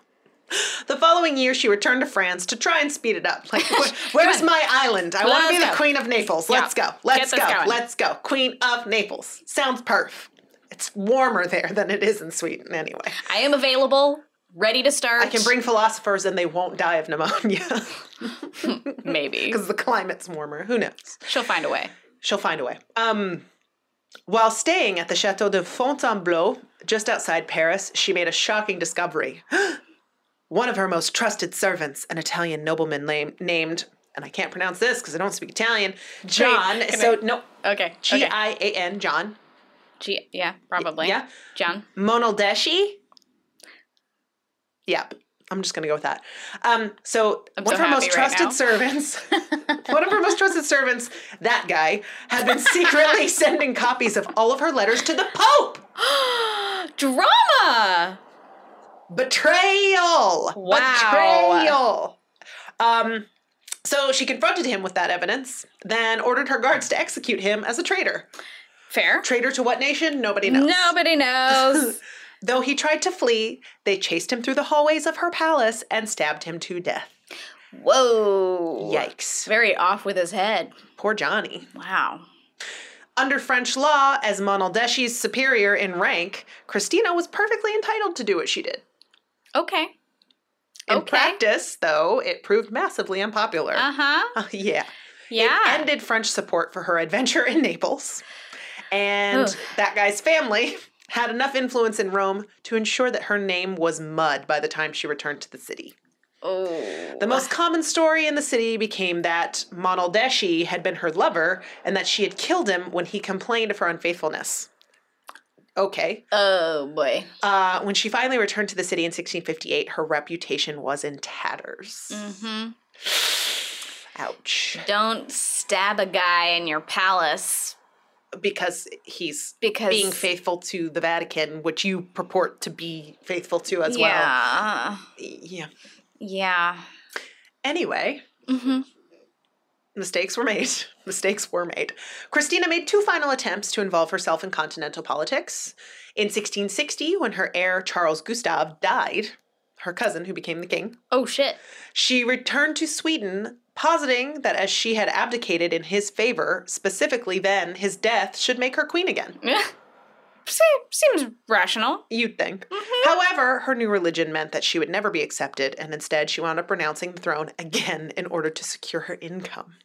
The following year, she returned to France to try and speed it up. Like, (laughs) wh- where's my island? I want to be the go. queen of Naples. Yeah. Let's go. Let's Get go. Let's go. Queen of Naples. Sounds perf. It's warmer there than it is in Sweden, anyway. I am available, ready to start. I can bring philosophers and they won't die of pneumonia (laughs) maybe. (laughs) because the climate's warmer. Who knows? She'll find a way. She'll find a way. Um, while staying at the Chateau de Fontainebleau, just outside Paris, she made a shocking discovery. (gasps) (gasps) (gasps) One of her most trusted servants, an Italian nobleman name, named, and I can't pronounce this because I don't speak Italian, John. can so, I- no, Okay. G. I A N, John. G- yeah, probably. Yeah. John. Monaldeschi. Yep. I'm just gonna go with that. Um, so I'm one so of her most right trusted now. servants, (laughs) one of her most trusted servants, that guy, had been secretly (laughs) sending copies of all of her letters to the Pope. (gasps) Drama! Betrayal. Wow. Betrayal. Um, so she confronted him with that evidence, then ordered her guards to execute him as a traitor. Fair. Traitor to what nation? Nobody knows. Nobody knows. (laughs) Though he tried to flee, they chased him through the hallways of her palace and stabbed him to death. Whoa. Yikes. Very off with his head. Poor Johnny. Wow. Under French law, as Monaldeschi's superior in rank, Christina was perfectly entitled to do what she did. Okay. In Okay. practice, though, it proved massively unpopular. Uh huh. yeah. (laughs) Yeah. It ended French support for her adventure in Naples. And that guy's family (laughs) had enough influence in Rome to ensure that her name was mud by the time she returned to the city. oh. The most common story in the city became that Monaldeschi had been her lover and that she had killed him when he complained of her unfaithfulness. Okay. Oh boy. Uh, when she finally returned to the city in 1658, her reputation was in tatters. Mm-hmm. Ouch. Don't stab a guy in your palace Because he's because being faithful to the Vatican, which you purport to be faithful to as well. Yeah. Yeah. Yeah. Anyway, Mm-hmm. Mistakes were made. (laughs) Mistakes were made. Christina made two final attempts to involve herself in continental politics. In 1660, when her heir Charles Gustav died, her cousin who became the king, Oh shit. she returned to Sweden, positing that as she had abdicated in his favor, specifically then, his death should make her queen again. (laughs) Yeah. Seems rational. You'd think. Mm-hmm. However, her new religion meant that she would never be accepted, and instead she wound up renouncing the throne again in order to secure her income.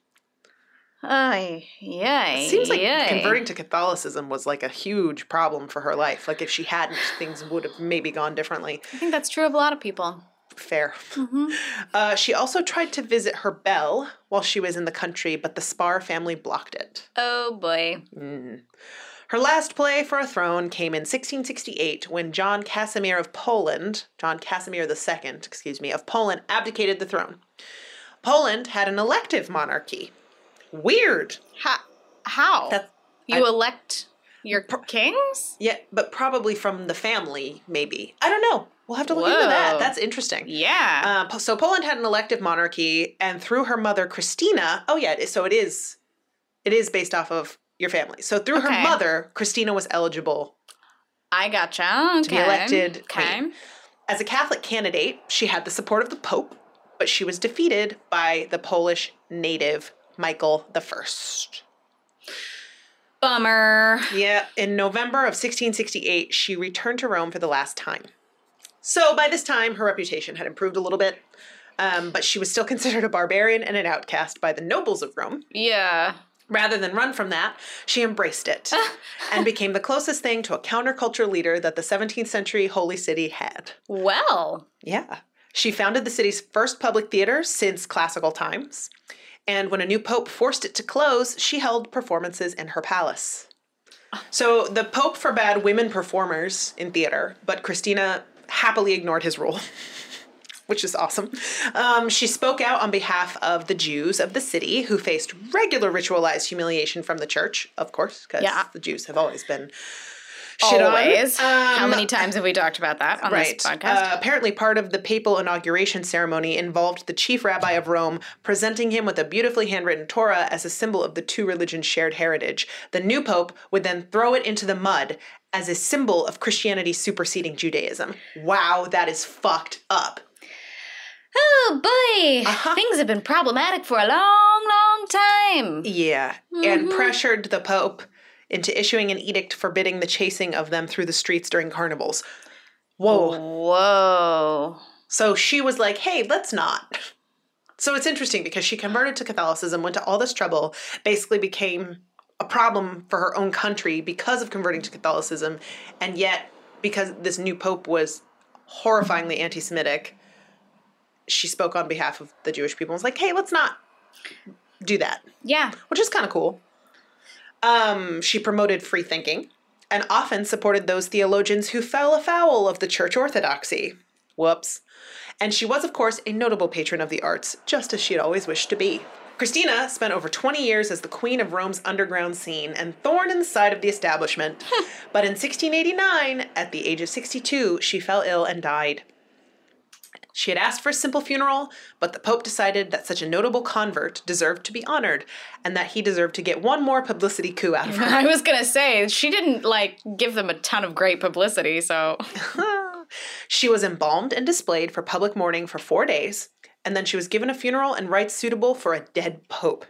Ay, yay. Seems like converting to Catholicism was like a huge problem for her life. Like if she hadn't, things would have maybe gone differently. I think that's true of a lot of people. Fair. Mm-hmm. Uh, she also tried to visit her belle while she was in the country, but the Sparre family blocked it. Oh boy. Her last play for a throne came in 1668 when John Casimir of Poland, John Casimir II, excuse me, of Poland abdicated the throne. Poland had an elective monarchy. Weird. How? How? That's- you I- elect your kings? Yeah, but probably from the family, maybe. I don't know. We'll have to look into that. That's interesting. Yeah. Uh, so Poland had an elective monarchy, and through her mother Christina, oh yeah, so it is, it is based off of your family. So through her mother, Christina was eligible I gotcha. Okay. be elected Okay. queen. as a Catholic candidate. She had the support of the Pope, but she was defeated by the Polish native Michael the First. Bummer. Yeah, in November of 1668, she returned to Rome for the last time. So by this time, her reputation had improved a little bit, um, but she was still (laughs) considered a barbarian and an outcast by the nobles of Rome. Yeah. Rather than run from that, she embraced it (laughs) and became the closest thing to a counterculture leader that the 17th century Holy City had. Well. Yeah. She founded the city's first public theater since classical times. And when a new pope forced it to close, she held performances in her palace. So the pope forbade women performers in theater, but Christina happily ignored his rule, (laughs) which is awesome. Um, she spoke out on behalf of the Jews of the city who faced regular ritualized humiliation from the church, of course, because Yeah. the Jews have always been shit. Always. How Um, many times have we talked about that on Right. this podcast? Uh, apparently, part of the papal inauguration ceremony involved the chief rabbi of Rome presenting him with a beautifully handwritten Torah as a symbol of the two religions' shared heritage. The new pope would then throw it into the mud as a symbol of Christianity superseding Judaism. Wow, that is fucked up. oh boy. Uh-huh. Things have been problematic for a long, long time. Yeah, and pressured the pope into issuing an edict forbidding the chasing of them through the streets during carnivals. Whoa. Whoa. So she was like, hey, let's not. So it's interesting because she converted to Catholicism, went to all this trouble, basically became a problem for her own country because of converting to Catholicism, and yet because this new pope was horrifyingly anti Semitic, she spoke on behalf of the Jewish people and was like, hey, let's not do that Yeah. which is kind of cool. Um, she promoted free thinking and often supported those theologians who fell afoul of the church orthodoxy. Whoops. And she was, of course, a notable patron of the arts, just as she had always wished to be. Christina spent over 20 years as the queen of Rome's underground scene and thorn in the side of the establishment. (laughs) but in 1689, at the age of 62, she fell ill and died. She had asked for a simple funeral, but the Pope decided that such a notable convert deserved to be honored and that he deserved to get one more publicity coup out of (laughs) her. I was gonna say she didn't like give them a ton of great publicity, so (laughs) she was embalmed and displayed for public mourning for four days, and then she was given a funeral and rites suitable for a dead Pope.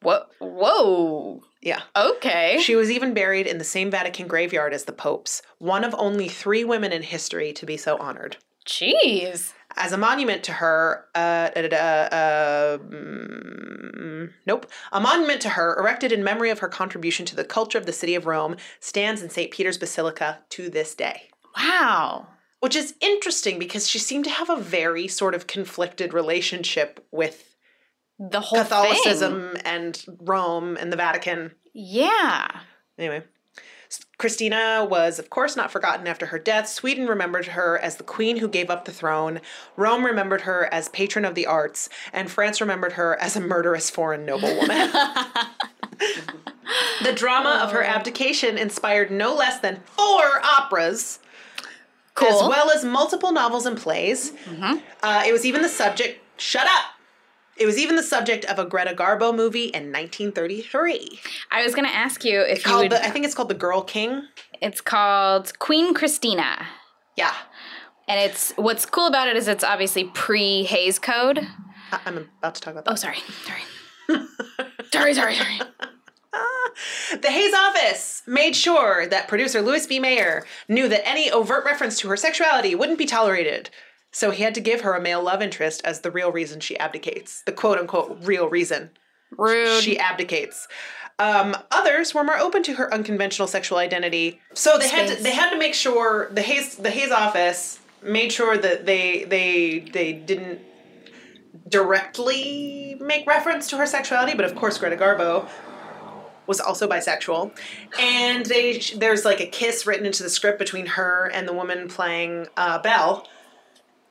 whoa, whoa. Yeah. Okay. She was even buried in the same Vatican graveyard as the Popes, one of only three women in history to be so honored. Jeez. As a monument to her, uh, da, da, da, uh, mm, nope, a monument to her erected in memory of her contribution to the culture of the city of Rome stands in St. Peter's Basilica to this day. Wow. Which is interesting because she seemed to have a very sort of conflicted relationship with The whole thing. Catholicism and Rome and the Vatican. Yeah. Anyway, Christina was, of course, not forgotten after her death. Sweden remembered her as the queen who gave up the throne. Rome remembered her as patron of the arts, and France remembered her as a murderous foreign noblewoman. (laughs) the drama of her abdication inspired no less than four operas. Cool. As well as multiple novels and plays. Uh, it was even the subject. Shut up! It was even the subject of a Greta Garbo movie in 1933. I was gonna ask you if you Called would. the, I think it's called The Girl King. It's called Queen Christina. Yeah. And it's what's cool about it is it's obviously pre Hays Code. I- I'm about to talk about that. Oh, sorry, sorry, sorry, sorry, sorry. (laughs) The Hays office made sure that producer Louis B. Mayer knew that any overt reference to her sexuality wouldn't be tolerated. So he had to give her a male love interest as the real reason she abdicates. The quote unquote real reason. Rude. She abdicates. Um, others were more open to her unconventional sexual identity. So they had to they had to make sure the Hays the Hays office made sure that they they they didn't directly make reference to her sexuality, but of course Greta Garbo was also bisexual, and they there's like a kiss written into the script between her and the woman playing uh, Belle,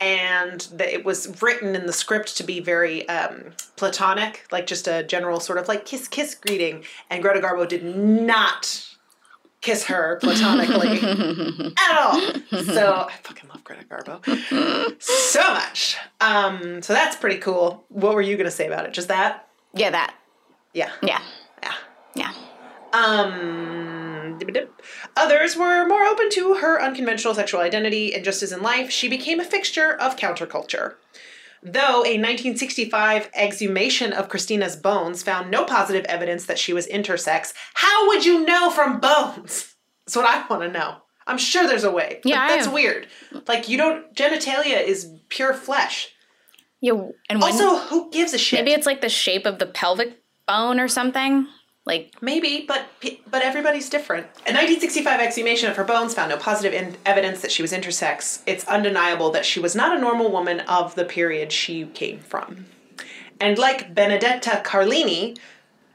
and that it was written in the script to be very um, platonic, like just a general sort of like kiss kiss greeting, and Greta Garbo did not kiss her platonically (laughs) at all. So I fucking love Greta Garbo so much. Um, so that's pretty cool. What were you gonna say about it? Just that? yeah, that. Yeah. Yeah. Yeah. Yeah. Um, others were more open to her unconventional sexual identity, and just as in life, she became a fixture of counterculture. Though a 1965 exhumation of Christina's bones found no positive evidence that she was intersex, how would you know from bones? That's what I want to know. I'm sure there's a way. Yeah, that's weird. Like you don't. Genitalia is pure flesh. Yeah. And when, Also, who gives a shit? maybe it's like the shape of the pelvic bone or something. Like, Maybe, but but everybody's different. A 1965 exhumation of her bones found no positive in- evidence that she was intersex. It's undeniable that she was not a normal woman of the period she came from. And like Benedetta Carlini,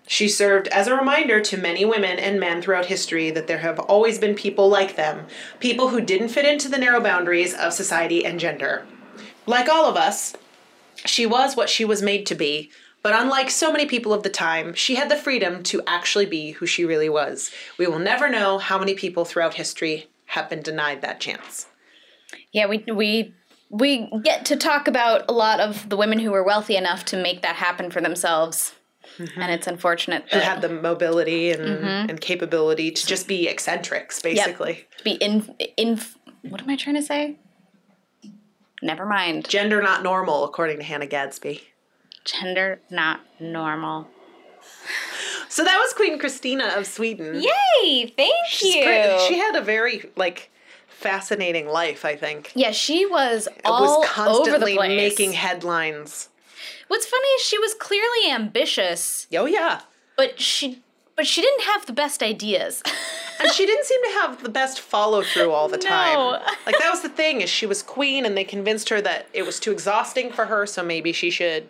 she served as a reminder to many women and men throughout history that there have always been people like them, people who didn't fit into the narrow boundaries of society and gender. Like all of us, she was what she was made to be, but unlike so many people of the time, she had the freedom to actually be who she really was. We will never know how many people throughout history have been denied that chance. yeah, we we we get to talk about a lot of the women who were wealthy enough to make that happen for themselves. Mm-hmm. And it's unfortunate Who that had the mobility and, mm-hmm. and capability to just be eccentrics, basically. to be in in what am I trying to say? Never mind. Gender not normal, according to Hannah Gadsby. Gender not normal. So that was Queen Christina of Sweden. Yay! Thank She's you. great. She had a very like fascinating life, I think. yeah, she was all was over the constantly place. making headlines. What's funny is she was clearly ambitious, Oh yeah. but she but she didn't have the best ideas. (laughs) And she didn't seem to have the best follow through all the time. (laughs) Like that was the thing is she was queen and they convinced her that it was too exhausting for her, so maybe she should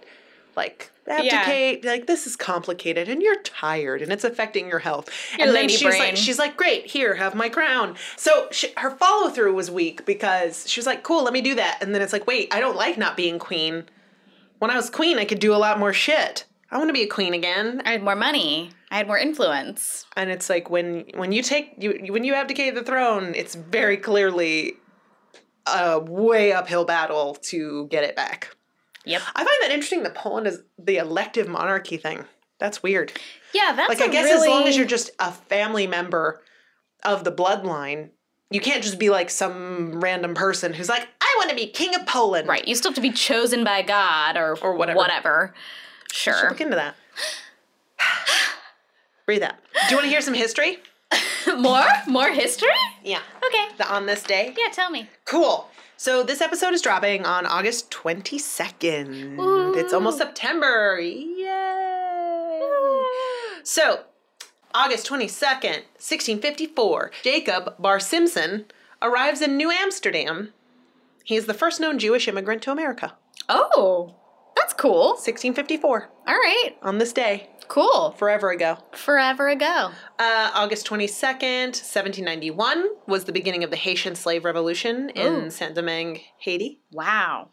like abdicate. Like this is complicated and you're tired and it's affecting your health. Your and then she's brain. like she's like, "Great, here, have my crown." So she, her follow through was weak because she was like, "Cool, let me do that." And then it's like, "Wait, I don't like not being queen. When I was queen, I could do a lot more shit. I want to be a queen again." I had more money. I had more influence. and it's like when when you take you when you abdicate the throne it's very clearly a way uphill battle to get it back Yep. i find that interesting that poland is the elective monarchy thing that's weird Yeah, that's like I guess as long as you're just a family member of the bloodline you can't just be like some random person who's like i want to be king of poland right. You still have to be chosen by God or Or whatever. Whatever. Should Sure. look into that (sighs) breathe out do you want to hear some history (laughs) more? More history? yeah Okay. the on this day Yeah, tell me. Cool. So this episode is dropping on August 22nd. It's almost September. Yay! So, August 22nd, 1654, Jacob Barsimson arrives in New Amsterdam. He is the first known Jewish immigrant to America. Oh, that's cool. 1654, All right. on this day, Cool. forever ago. Forever ago. Uh, August 22nd, 1791 was the beginning of the Haitian slave revolution in Ooh. Saint Domingue, Haiti. Wow.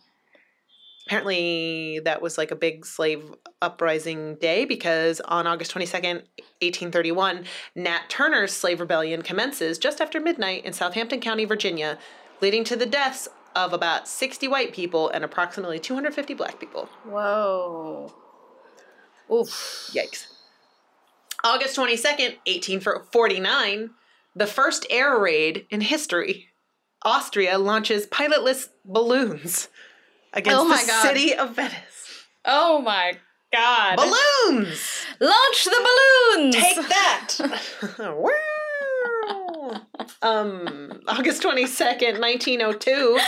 apparently that was like a big slave uprising day because on August 22nd, 1831, Nat Turner's slave rebellion commences just after midnight in Southampton County, Virginia, leading to the deaths of about 60 white people and approximately 250 black people. Whoa. Oof. Yikes. August 22nd, 1849, the first air raid in history. Austria launches pilotless balloons against Oh my the God. city of Venice. Oh my god. Balloons! Launch the balloons. Take that! (laughs) (laughs) Um, August 22nd, 1902,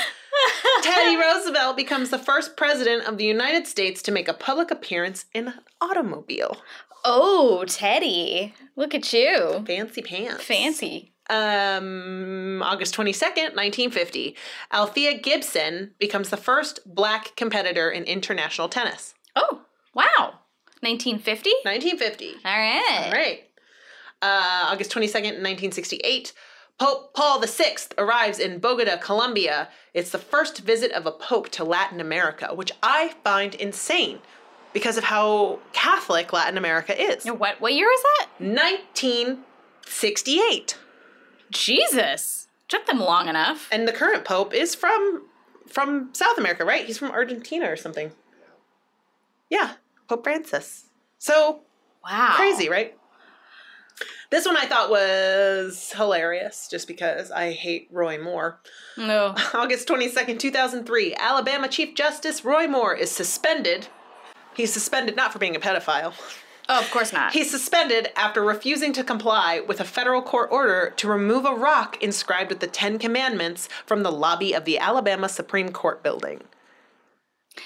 Teddy (laughs) Roosevelt becomes the first president of the United States to make a public appearance in an automobile. Oh, Teddy. Look at you. Fancy pants. Fancy. Um, August 22nd, 1950. Althea Gibson becomes the first black competitor in international tennis. Oh, wow. 1950? 1950. All right. All right. Uh, August 22nd, 1968. Pope Paul VI arrives in Bogota, Colombia. It's the first visit of a pope to Latin America, which I find insane because of how Catholic Latin America is. What what year was that? 1968. Jesus. Took them long enough. And the current pope is from from South America, right? He's from Argentina or something. Yeah, Pope Francis. So Wow. crazy, right? This one I thought was hilarious just because I hate Roy Moore. No. (laughs) August 22nd, 2003, Alabama Chief Justice Roy Moore is suspended. He's suspended not for being a pedophile. Oh, of course not. He's suspended after refusing to comply with a federal court order to remove a rock inscribed with the Ten Commandments from the lobby of the Alabama Supreme Court building.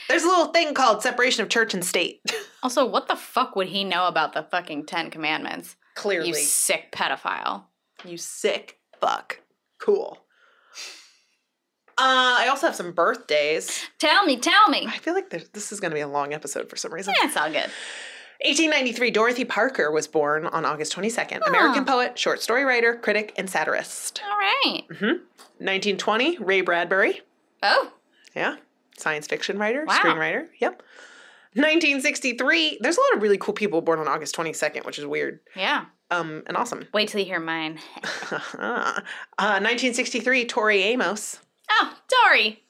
There's a little thing called separation of church and state. (laughs) also, what the fuck would he know about the fucking Ten Commandments? Clearly. You sick pedophile. You sick fuck. Cool. Uh, I also have some birthdays. Tell me, tell me. I feel like this is going to be a long episode for some reason. Yeah, it's all good. 1893, Dorothy Parker was born on August 22nd. American poet, short story writer, critic, and satirist. All right. mm-hmm. 1920, Ray Bradbury. Oh, Yeah. Science fiction writer, Wow. screenwriter. Yep. 1963, there's a lot of really cool people born on August 22nd, which is weird yeah. um, and awesome. Wait till you hear mine. (laughs) uh, 1963, Tori Amos. Oh, Tori.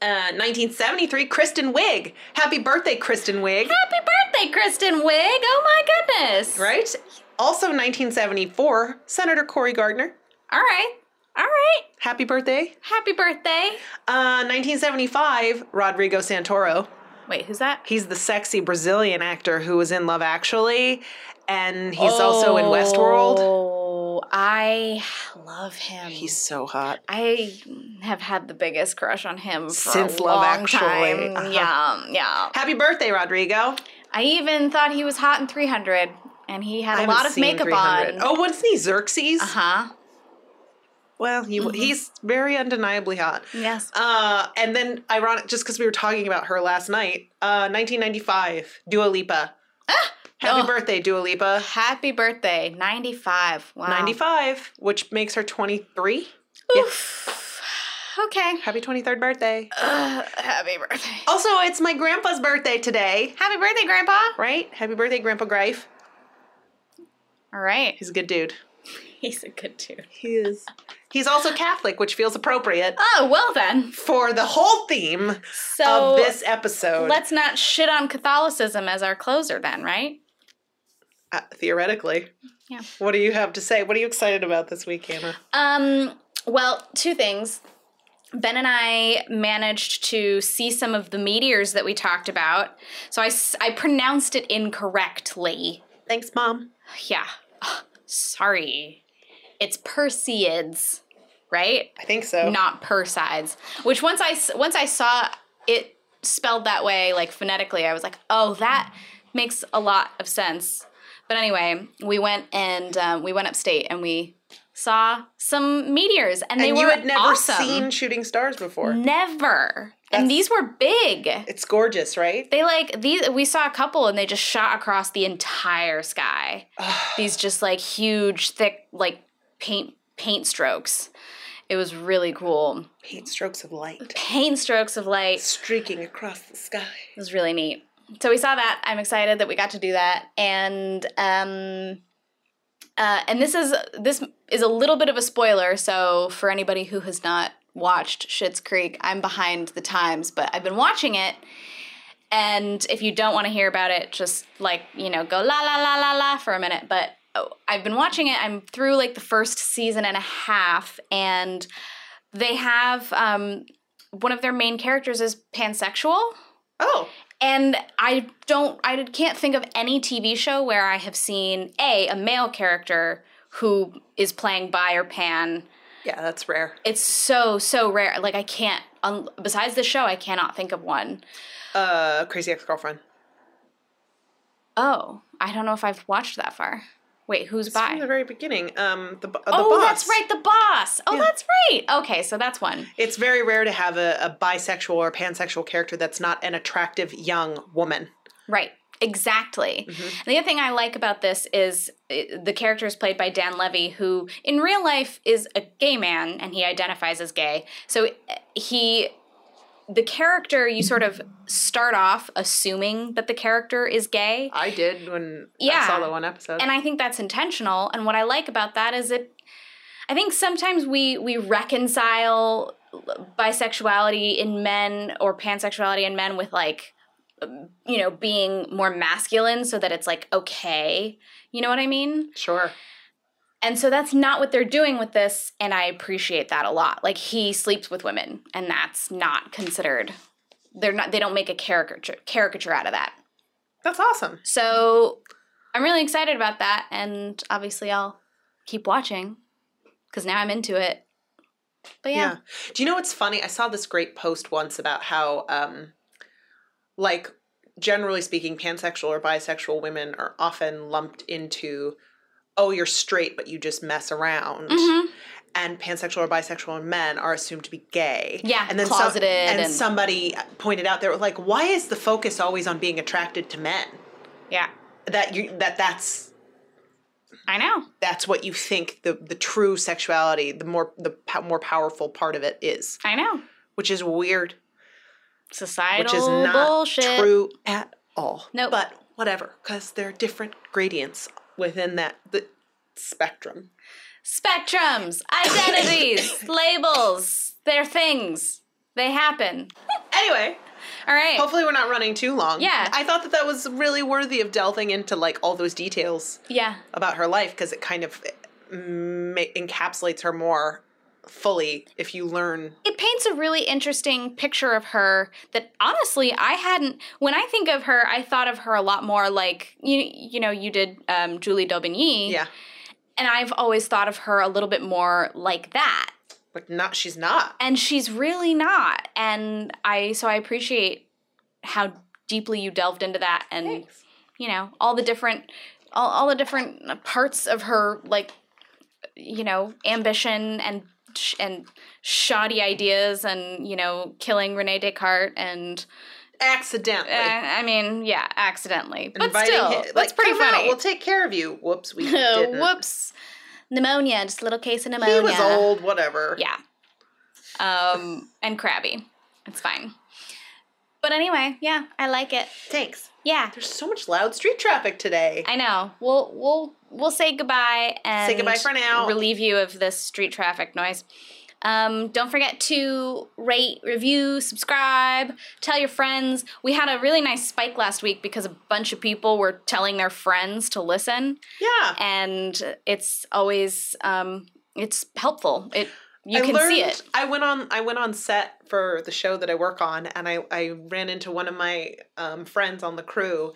Uh, 1973, Kristen Wiig. Happy birthday, Kristen Wiig. Happy birthday, Kristen Wiig. Oh my goodness. Right? Also, 1974, Senator Cory Gardner. All right. All right. Happy birthday. Happy birthday. Uh, 1975, Rodrigo Santoro. Wait, who's that? He's the sexy Brazilian actor who was in Love Actually, and he's also in Westworld. Oh, I love him. He's so hot. I have had the biggest crush on him for Since a Love long Actually. time. Uh-huh. Yeah, yeah. Happy birthday, Rodrigo. I even thought he was hot in 300, and he had I a lot of makeup 300. on. Oh, wasn't he Xerxes? Uh huh. Well, he, he's very undeniably hot. Yes. Uh, and then, ironic, just because we were talking about her last night, uh, 1995, Dua Lipa. Ah! (gasps) Happy Oh. birthday, Dua Lipa. Happy birthday, 95. Wow. 95, which makes her 23. Oof. Okay. Happy 23rd birthday. Uh, happy birthday. Also, it's my grandpa's birthday today, Happy birthday, Grandpa. right? Happy birthday, Grandpa Greif. All right. He's a good dude. (laughs) He's a good dude. He is. He's also Catholic, which feels appropriate Oh, well then. for the whole theme So of this episode. let's not shit on Catholicism as our closer then, right? Uh, theoretically. Yeah. What do you have to say? What are you excited about this week, Anna? Um, well, two things. Ben and I managed to see some of the meteors that we talked about. So I, I pronounced it incorrectly. Thanks, Mom. Yeah. Ugh, sorry. It's Perseids, right? I think so. Not Perseids. Which once I once I saw it spelled that way, like phonetically, I was like, oh, that makes a lot of sense. But anyway, we went and um, we went upstate and we saw some meteors, and they and were you had never awesome. seen shooting stars before. Never. That's- and these were big. It's gorgeous, right? They like these. We saw a couple, and they just shot across the entire sky. (sighs) these just like huge, thick, like paint paint strokes. It was really cool. Paint strokes of light Paint strokes of light. streaking across the sky. It was really neat. So we saw that. I'm excited that we got to do that. And um uh and this is this is a little bit of a spoiler, so for anybody who has not watched Schitt's Creek, I'm behind the times, but I've been watching it. And if you don't want to hear about it, just like, you know, go la la la la la for a minute. But I've been watching it. I'm through like the first season and a half, and they have um, one of their main characters is pansexual. Oh, And I don't, I can't think of any TV show where I have seen a a male character who is playing bi or pan. yeah, that's rare. It's so so rare. Like I can't um, besides the show, I cannot think of one. Uh, Crazy Ex Girlfriend. Oh, I don't know if I've watched that far. Wait, who's by? From the very beginning. Um, the, b- the oh, boss. that's right, the boss. Oh, Yeah. that's right. Okay, so that's one. It's very rare to have a, a bisexual or pansexual character that's not an attractive young woman. Right. Exactly. Mm-hmm. The other thing I like about this is uh, the character is played by Dan Levy, who in real life is a gay man and he identifies as gay. So uh, he, the character, you sort of start off assuming that the character is gay. I did when I saw the one episode. and I think that's intentional. And what I like about that is it. I think sometimes we we reconcile bisexuality in men or pansexuality in men with like you know being more masculine so that it's like okay you know what i mean sure. And so that's not what they're doing with this and i appreciate that a lot like he sleeps with women and that's not considered they're not they don't make a caricature caricature out of that That's awesome. so I'm really excited about that, and obviously I'll keep watching because now I'm into it. But yeah, Yeah. Do you know what's funny? I saw this great post once about how, um, like, generally speaking, pansexual or bisexual women are often lumped into, oh, you're straight, but you just mess around. Mhm. And pansexual or bisexual men are assumed to be gay. Yeah, and then some- closeted and, and- somebody pointed out they were like, why is the focus always on being attracted to men? yeah, That you that that's I know. that's what you think the the true sexuality, the more the po- more powerful part of it is, I know. which is weird. Societal which is not bullshit. true at all. Nope. But whatever, because there are different gradients within that the spectrum. Spectrums, identities, (laughs) labels. They're things. They happen. Anyway, All right. hopefully we're not running too long. Yeah. I thought that that was really worthy of delving into like all those details yeah. about her life because it kind of mm, ma- encapsulates her more fully if you learn. it paints a really interesting picture of her that honestly I hadn't when I think of her I thought of her a lot more like you you know you did um, Julie d'Aubigny Yeah, and I've always thought of her a little bit more like that but not. She's not. and she's really not and I so I appreciate how deeply you delved into that and you know all the different all, all the different parts of her like you know ambition and sh- and shoddy ideas and you know killing Rene Descartes and Accidentally. uh, I mean yeah accidentally but Inviting still him- that's like, pretty "Come out, funny We'll take care of you. Whoops, we (laughs) didn't. whoops pneumonia just a little case of pneumonia He was old. Whatever. yeah um and crabby it's fine but anyway yeah I like it Thanks. Yeah There's so much loud street traffic today. I know. We'll we'll we'll say goodbye and Say goodbye for now. Relieve you of this street traffic noise. Um, don't forget to rate, review, subscribe, tell your friends. We had a really nice spike last week because a bunch of people were telling their friends to listen, yeah. and it's always um, it's helpful. It you I can learned, see it. I went on I went on set for the show that I work on and I, I ran into one of my um, friends on the crew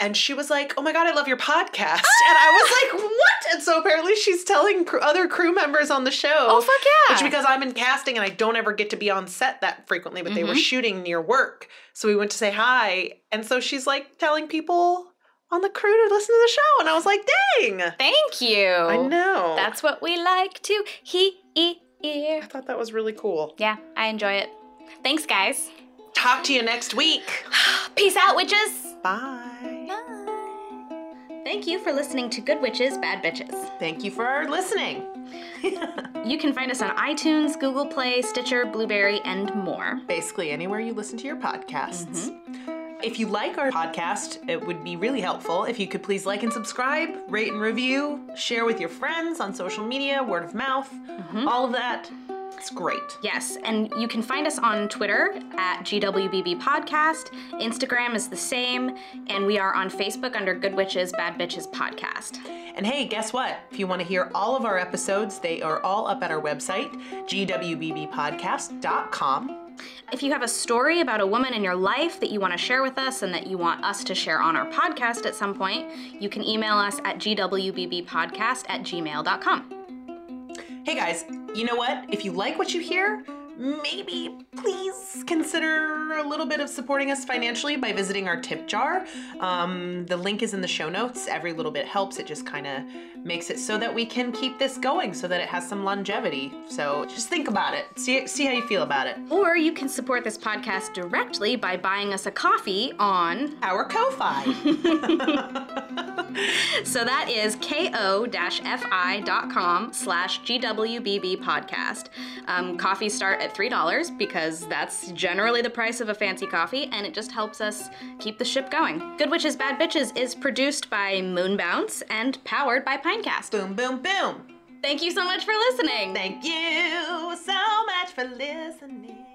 and she was like, "Oh my god, I love your podcast." (laughs) and I was like, "What?" And so apparently she's telling cr- other crew members on the show. Oh fuck yeah! Which because I'm in casting and I don't ever get to be on set that frequently, but they were Mhm. shooting near work. So we went to say hi. And so she's like telling people on the crew to listen to the show. And I was like, dang. Thank you. I know. That's what we like to hear. I thought that was really cool. Yeah, I enjoy it. Thanks, guys. Talk to you next week. (sighs) Peace out, witches. Bye. Bye. Thank you for listening to Good Witches, Bad Bitches. Thank you for listening. (laughs) You can find us on iTunes, Google Play, Stitcher, Blubrry, and more. Basically, anywhere you listen to your podcasts. Mm-hmm. If you like our podcast, it would be really helpful if you could please like and subscribe, rate and review, share with your friends on social media, word of mouth, mm-hmm. all of that. It's great. Yes, and you can find us on Twitter at GWBB Podcast. Instagram is the same, and we are on Facebook under Good Witches, Bad Bitches Podcast. And hey, guess what? If you want to hear all of our episodes, they are all up at our website, gwbbpodcast.com. If you have a story about a woman in your life that you want to share with us and that you want us to share on our podcast at some point, you can email us at gwbbpodcast at gmail.com. Hey guys, you know what? If you like what you hear, maybe please consider a little bit of supporting us financially by visiting our tip jar. Um, the link is in the show notes. Every little bit helps. It just kind of makes it so that we can keep this going, so that it has some longevity. So just think about it. See see how you feel about it. Or you can support this podcast directly by buying us a coffee on. Our Ko-fi. (laughs) (laughs) So that is ko-fi.com slash GWBB podcast. Um, coffees start at $3 because that's generally the price of a fancy coffee, and it just helps us keep the ship going. Good Witches, Bad Bitches is produced by Moonbounce and powered by Pinecast. boom, boom, boom. Thank you so much for listening. Thank you so much for listening.